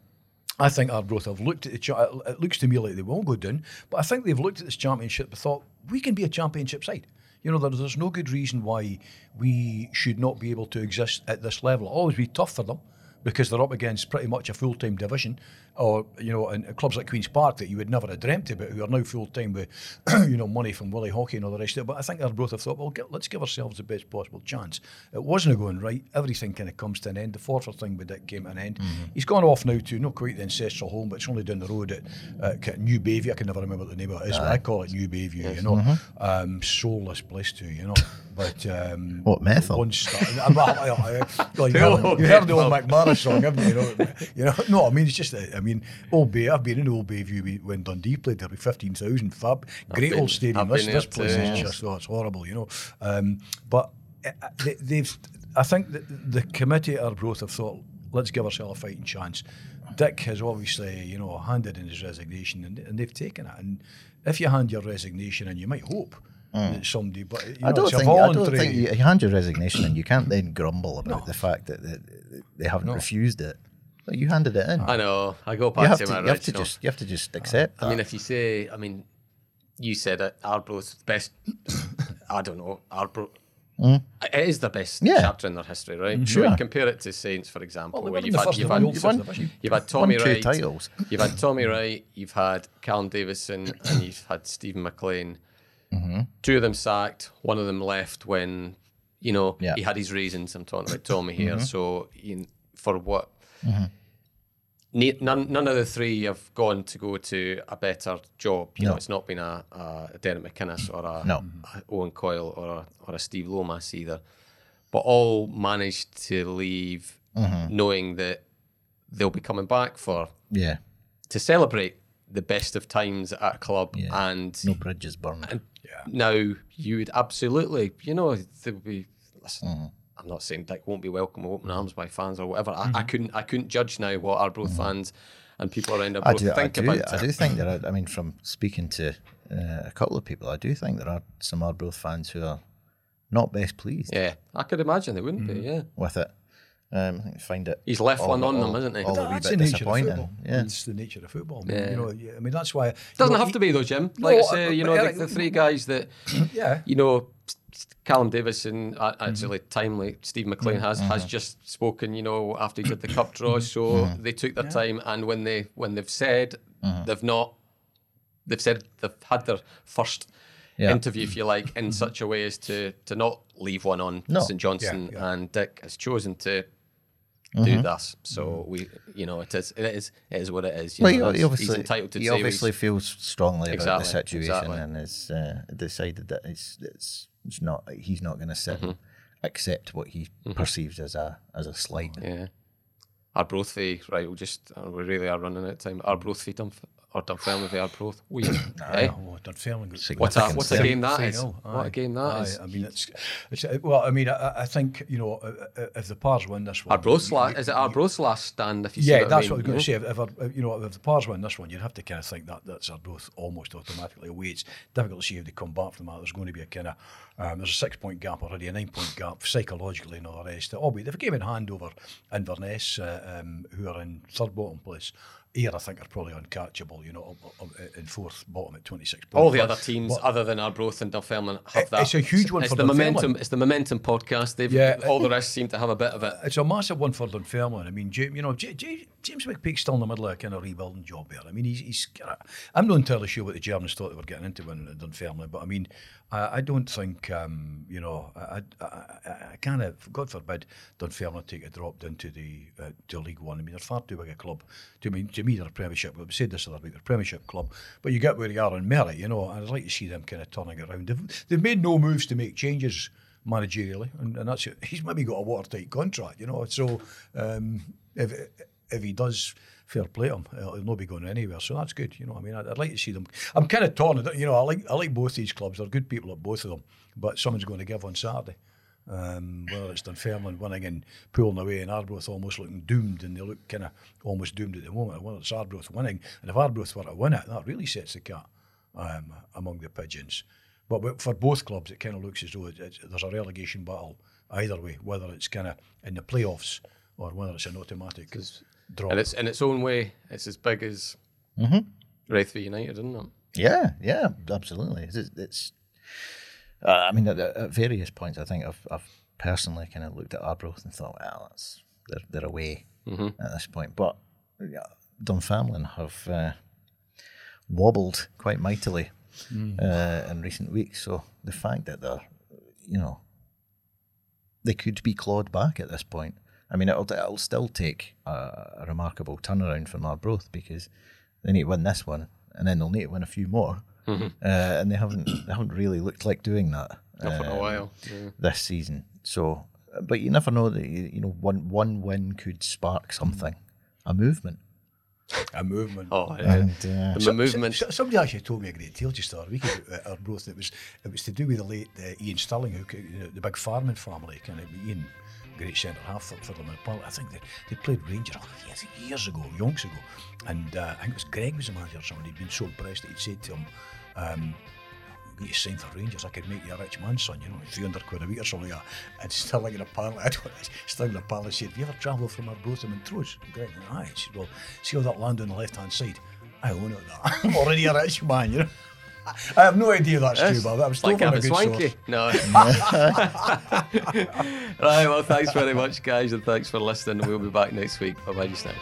I think Arbroath have looked at the. Cha- it looks to me like they won't go down, but I think they've looked at this championship and thought we can be a championship side. You know, there's, there's no good reason why we should not be able to exist at this level. It'll always be tough for them because they're up against pretty much a full time division, or you know, and clubs like Queens Park that you would never have dreamt about, who are now full time with you know money from Willie Haughey and all the rest of it. But I think they both have thought, well, get, let's give ourselves the best possible chance. It wasn't going right. Everything kind of comes to an end. The Forfar thing with Dick came to an end. He's gone off now to not quite the ancestral home, but it's only down the road at uh, New Bayview. I can never remember what the name of it is, but I call it New Bayview. You know, um, soulless place too. You know, but um, What, Methil? One star. well, I- I- well, you, heard, you heard the old McManus song, haven't you? You know, no, I mean it's just. that- I mean, Old Bay. I've been in Old Bayview when Dundee played. Fifteen thousand. Fab, great been- old stadium. This, this place too, is yes. just oh, it's horrible, you know. Um, but uh, they, they've. I think that the committee at Arbroath have thought, let's give ourselves a fighting chance. Dick has obviously, you know, handed in his resignation, and, and they've taken it. And if you hand your resignation, and you might hope that somebody, but you know, I don't think. I don't think you, you hand your resignation and you can't then grumble about the fact that they, they haven't refused it. Like, you handed it in. I know I go you back have to to. my You have to just. You have to just oh, accept. I mean, if you say, I mean, you said it, Arbroath's best. I don't know, Arbroath. Mm. It is the best? Yeah. chapter in their history, right? Mm, so Sure. you compare it to Saints, for example, Well, where you've had, you've, had, the won- first division. you've had Tommy two Wright, titles. you've had Tommy Wright, you've had Callum Davidson, and you've had Stephen McLean. Mm-hmm. Two of them sacked, one of them left when, you know, Yeah. he had his reasons. I'm talking about Tommy here. Mm-hmm. So you, for what? Ne- None, none of the three have gone to go to a better job. You know, it's not been a, a Derek McInnes or a, No. a Owen Coyle or a, or a Steve Lomas either, but all managed to leave Mm-hmm. knowing that they'll be coming back for yeah. to celebrate the best of times at a club Yeah. and No bridges burned. now you would absolutely, you know, there would be. Listen, Mm-hmm. I'm not saying Dick won't be welcome with open arms by fans or whatever. I, I Mm-hmm. couldn't, I couldn't judge now what Arbroath fans and people around I Arbroath do, I think do, about I it. do think there are. I mean, from speaking to uh, a couple of people, I do think there are some Arbroath fans who are not best pleased Yeah, I could imagine they wouldn't be. Yeah, with it. Um, I think they find it. He's left all- one on all- them, isn't he? all a wee That's bit the nature of football. Yeah. It's the nature of football. Yeah. You know, yeah, I mean, that's why. It Doesn't know, have to be though, Jim. Like No, I say, uh, you know, the, Eric- the three guys that Yeah. you know, Callum Davidson, uh, actually timely, Steve McLean has has just spoken. You know, after he did the cup draw, so they took their time, and when they when they've said they've not, they've said they've had their first. Yeah. Interview, if you like, in such a way as to to not leave one on. No. St Johnstone Yeah, yeah. and Dick has chosen to do this. So we, you know, it is it is it is what it is. You Well, know, he, he he's obviously, entitled to he obviously he's- feels strongly about the situation exactly. and has uh, decided that it's, it's it's not he's not going to sit Mm-hmm. and accept what he perceives as a as a slight. Yeah. Arbroath v right, we'll just uh, we really are running out of time. Arbroath v Dunf or Dunfermline v Arbroath. We eh? Oh, Dunfermline got What a Significant what a game that Three is. nil, What a aye. game that Aye, is. I mean, it's, it's well. I mean, I, I think you know, uh, uh, if the Pars win this one, Arbroath's last is it Arbroath's last stand if you see yeah, what that's I what I mean, was going to say. If, if, if, you know, if the Pars win this one, you'd have to kind of think that that's Arbroath almost automatically away. It's difficult to see if they come back from that. There's going to be a kind of um, there's a six point gap already, a nine point gap psychologically and all the rest. Oh, wait, they've a game in hand over Inverness, uh, um, who are in third bottom place. Here, I think are probably uncatchable. You know, up, up, up in fourth bottom at twenty six points. All the other teams but- other than Arbroath and Dunfermline have It- that. it's a huge one it's for the momentum. It's the momentum podcast. They've Yeah. all the rest seem to have a bit of it. It's a massive one for Dunfermline. I mean, you know, J- J- James McPake's still in the middle of a kind of rebuilding job here. I mean, he's, he's I'm not entirely sure what the Germans thought they were getting into when in Dunfermline, but I mean, I, I don't think, um, you know, I, I, I, I kind of, God forbid, Dunfermline take a drop down to the uh, to League One. I mean, they're far too big a club. To me, to me, they're Premiership club. We said this other week, they're Premiership club, but you get where they are in merit, you know, and I'd like to see them kind of turning around. They've, they've made no moves to make changes managerially, and, and that's. He's maybe got a watertight contract, you know. So um, if if he does fair play him, he'll, he'll not be going anywhere. So that's good, you know. I mean, I'd, I'd like to see them. I'm kind of torn, you know. I like I like both these clubs. They're good people at both of them, but someone's going to give on Saturday. Um, whether it's Dunfermline winning and pulling away, and Arbroath almost looking doomed, and they look kind of almost doomed at the moment. Whether it's Arbroath winning, and if Arbroath were to win it, that really sets the cat um, among the pigeons. But wi- for both clubs, it kind of looks as though it, it's, there's a relegation battle either way, whether it's kind of in the playoffs or whether it's an automatic drop. And it's in its own way, it's as big as Mm-hmm. Raith v United, isn't it? Yeah, yeah, absolutely. It's, it's uh, I mean, at, at various points, I think I've, I've personally kind of looked at Arbroath and thought, well, that's they're, they're away at this point. But yeah, Dunfermline have uh, wobbled quite mightily uh, in recent weeks. So the fact that they're, you know, they could be clawed back at this point. I mean, it'll, it'll still take a, a remarkable turnaround from Arbroath because they need to win this one, and then they'll need to win a few more, uh, and they haven't they haven't really looked like doing that Not for a um, while. Yeah. this season. So, but you never know that you, you know one one win could spark something, a movement. a movement. Oh, yeah. And uh, the movement. So- somebody actually told me a great tale just the other week about uh, Arbroath. It was it was to do with the late uh, Ian Stirling, who you know, the big farming family, kind of Ian, great centre half for, for them in Paul. I think they, they played Rangers oh, years, years ago, yonks ago. And uh, I think it was Greg was the manager or something. He'd been so impressed that he'd said to him, um, you signed for Rangers, I could make you a rich man, son, you know, 300 quid a week or something like that. And Stirling like in a I don't still in a said, have you ever travelled from Arbroatham and Troos? And Greg went, aye. He said, well, see all that land on the left-hand side? I own it, that. I'm already a rich man, you know. I have no idea that's true, but I was like told from a having good swanky. source. No. right, well, thanks very much, guys, and thanks for listening. We'll be back next week. Bye bye just now.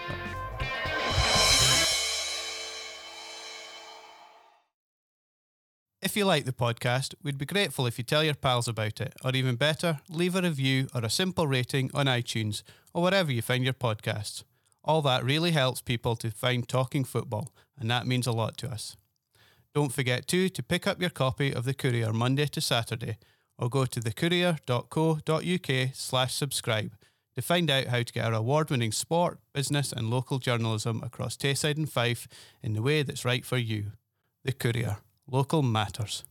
If you like the podcast, we'd be grateful if you tell your pals about it, or even better, leave a review or a simple rating on iTunes or wherever you find your podcasts. All that really helps people to find Talking Football, and that means a lot to us. Don't forget too to pick up your copy of The Courier Monday to Saturday, or go to thecourier.co.uk slash subscribe to find out how to get our award-winning sport, business and local journalism across Tayside and Fife in the way that's right for you. The Courier. Local matters.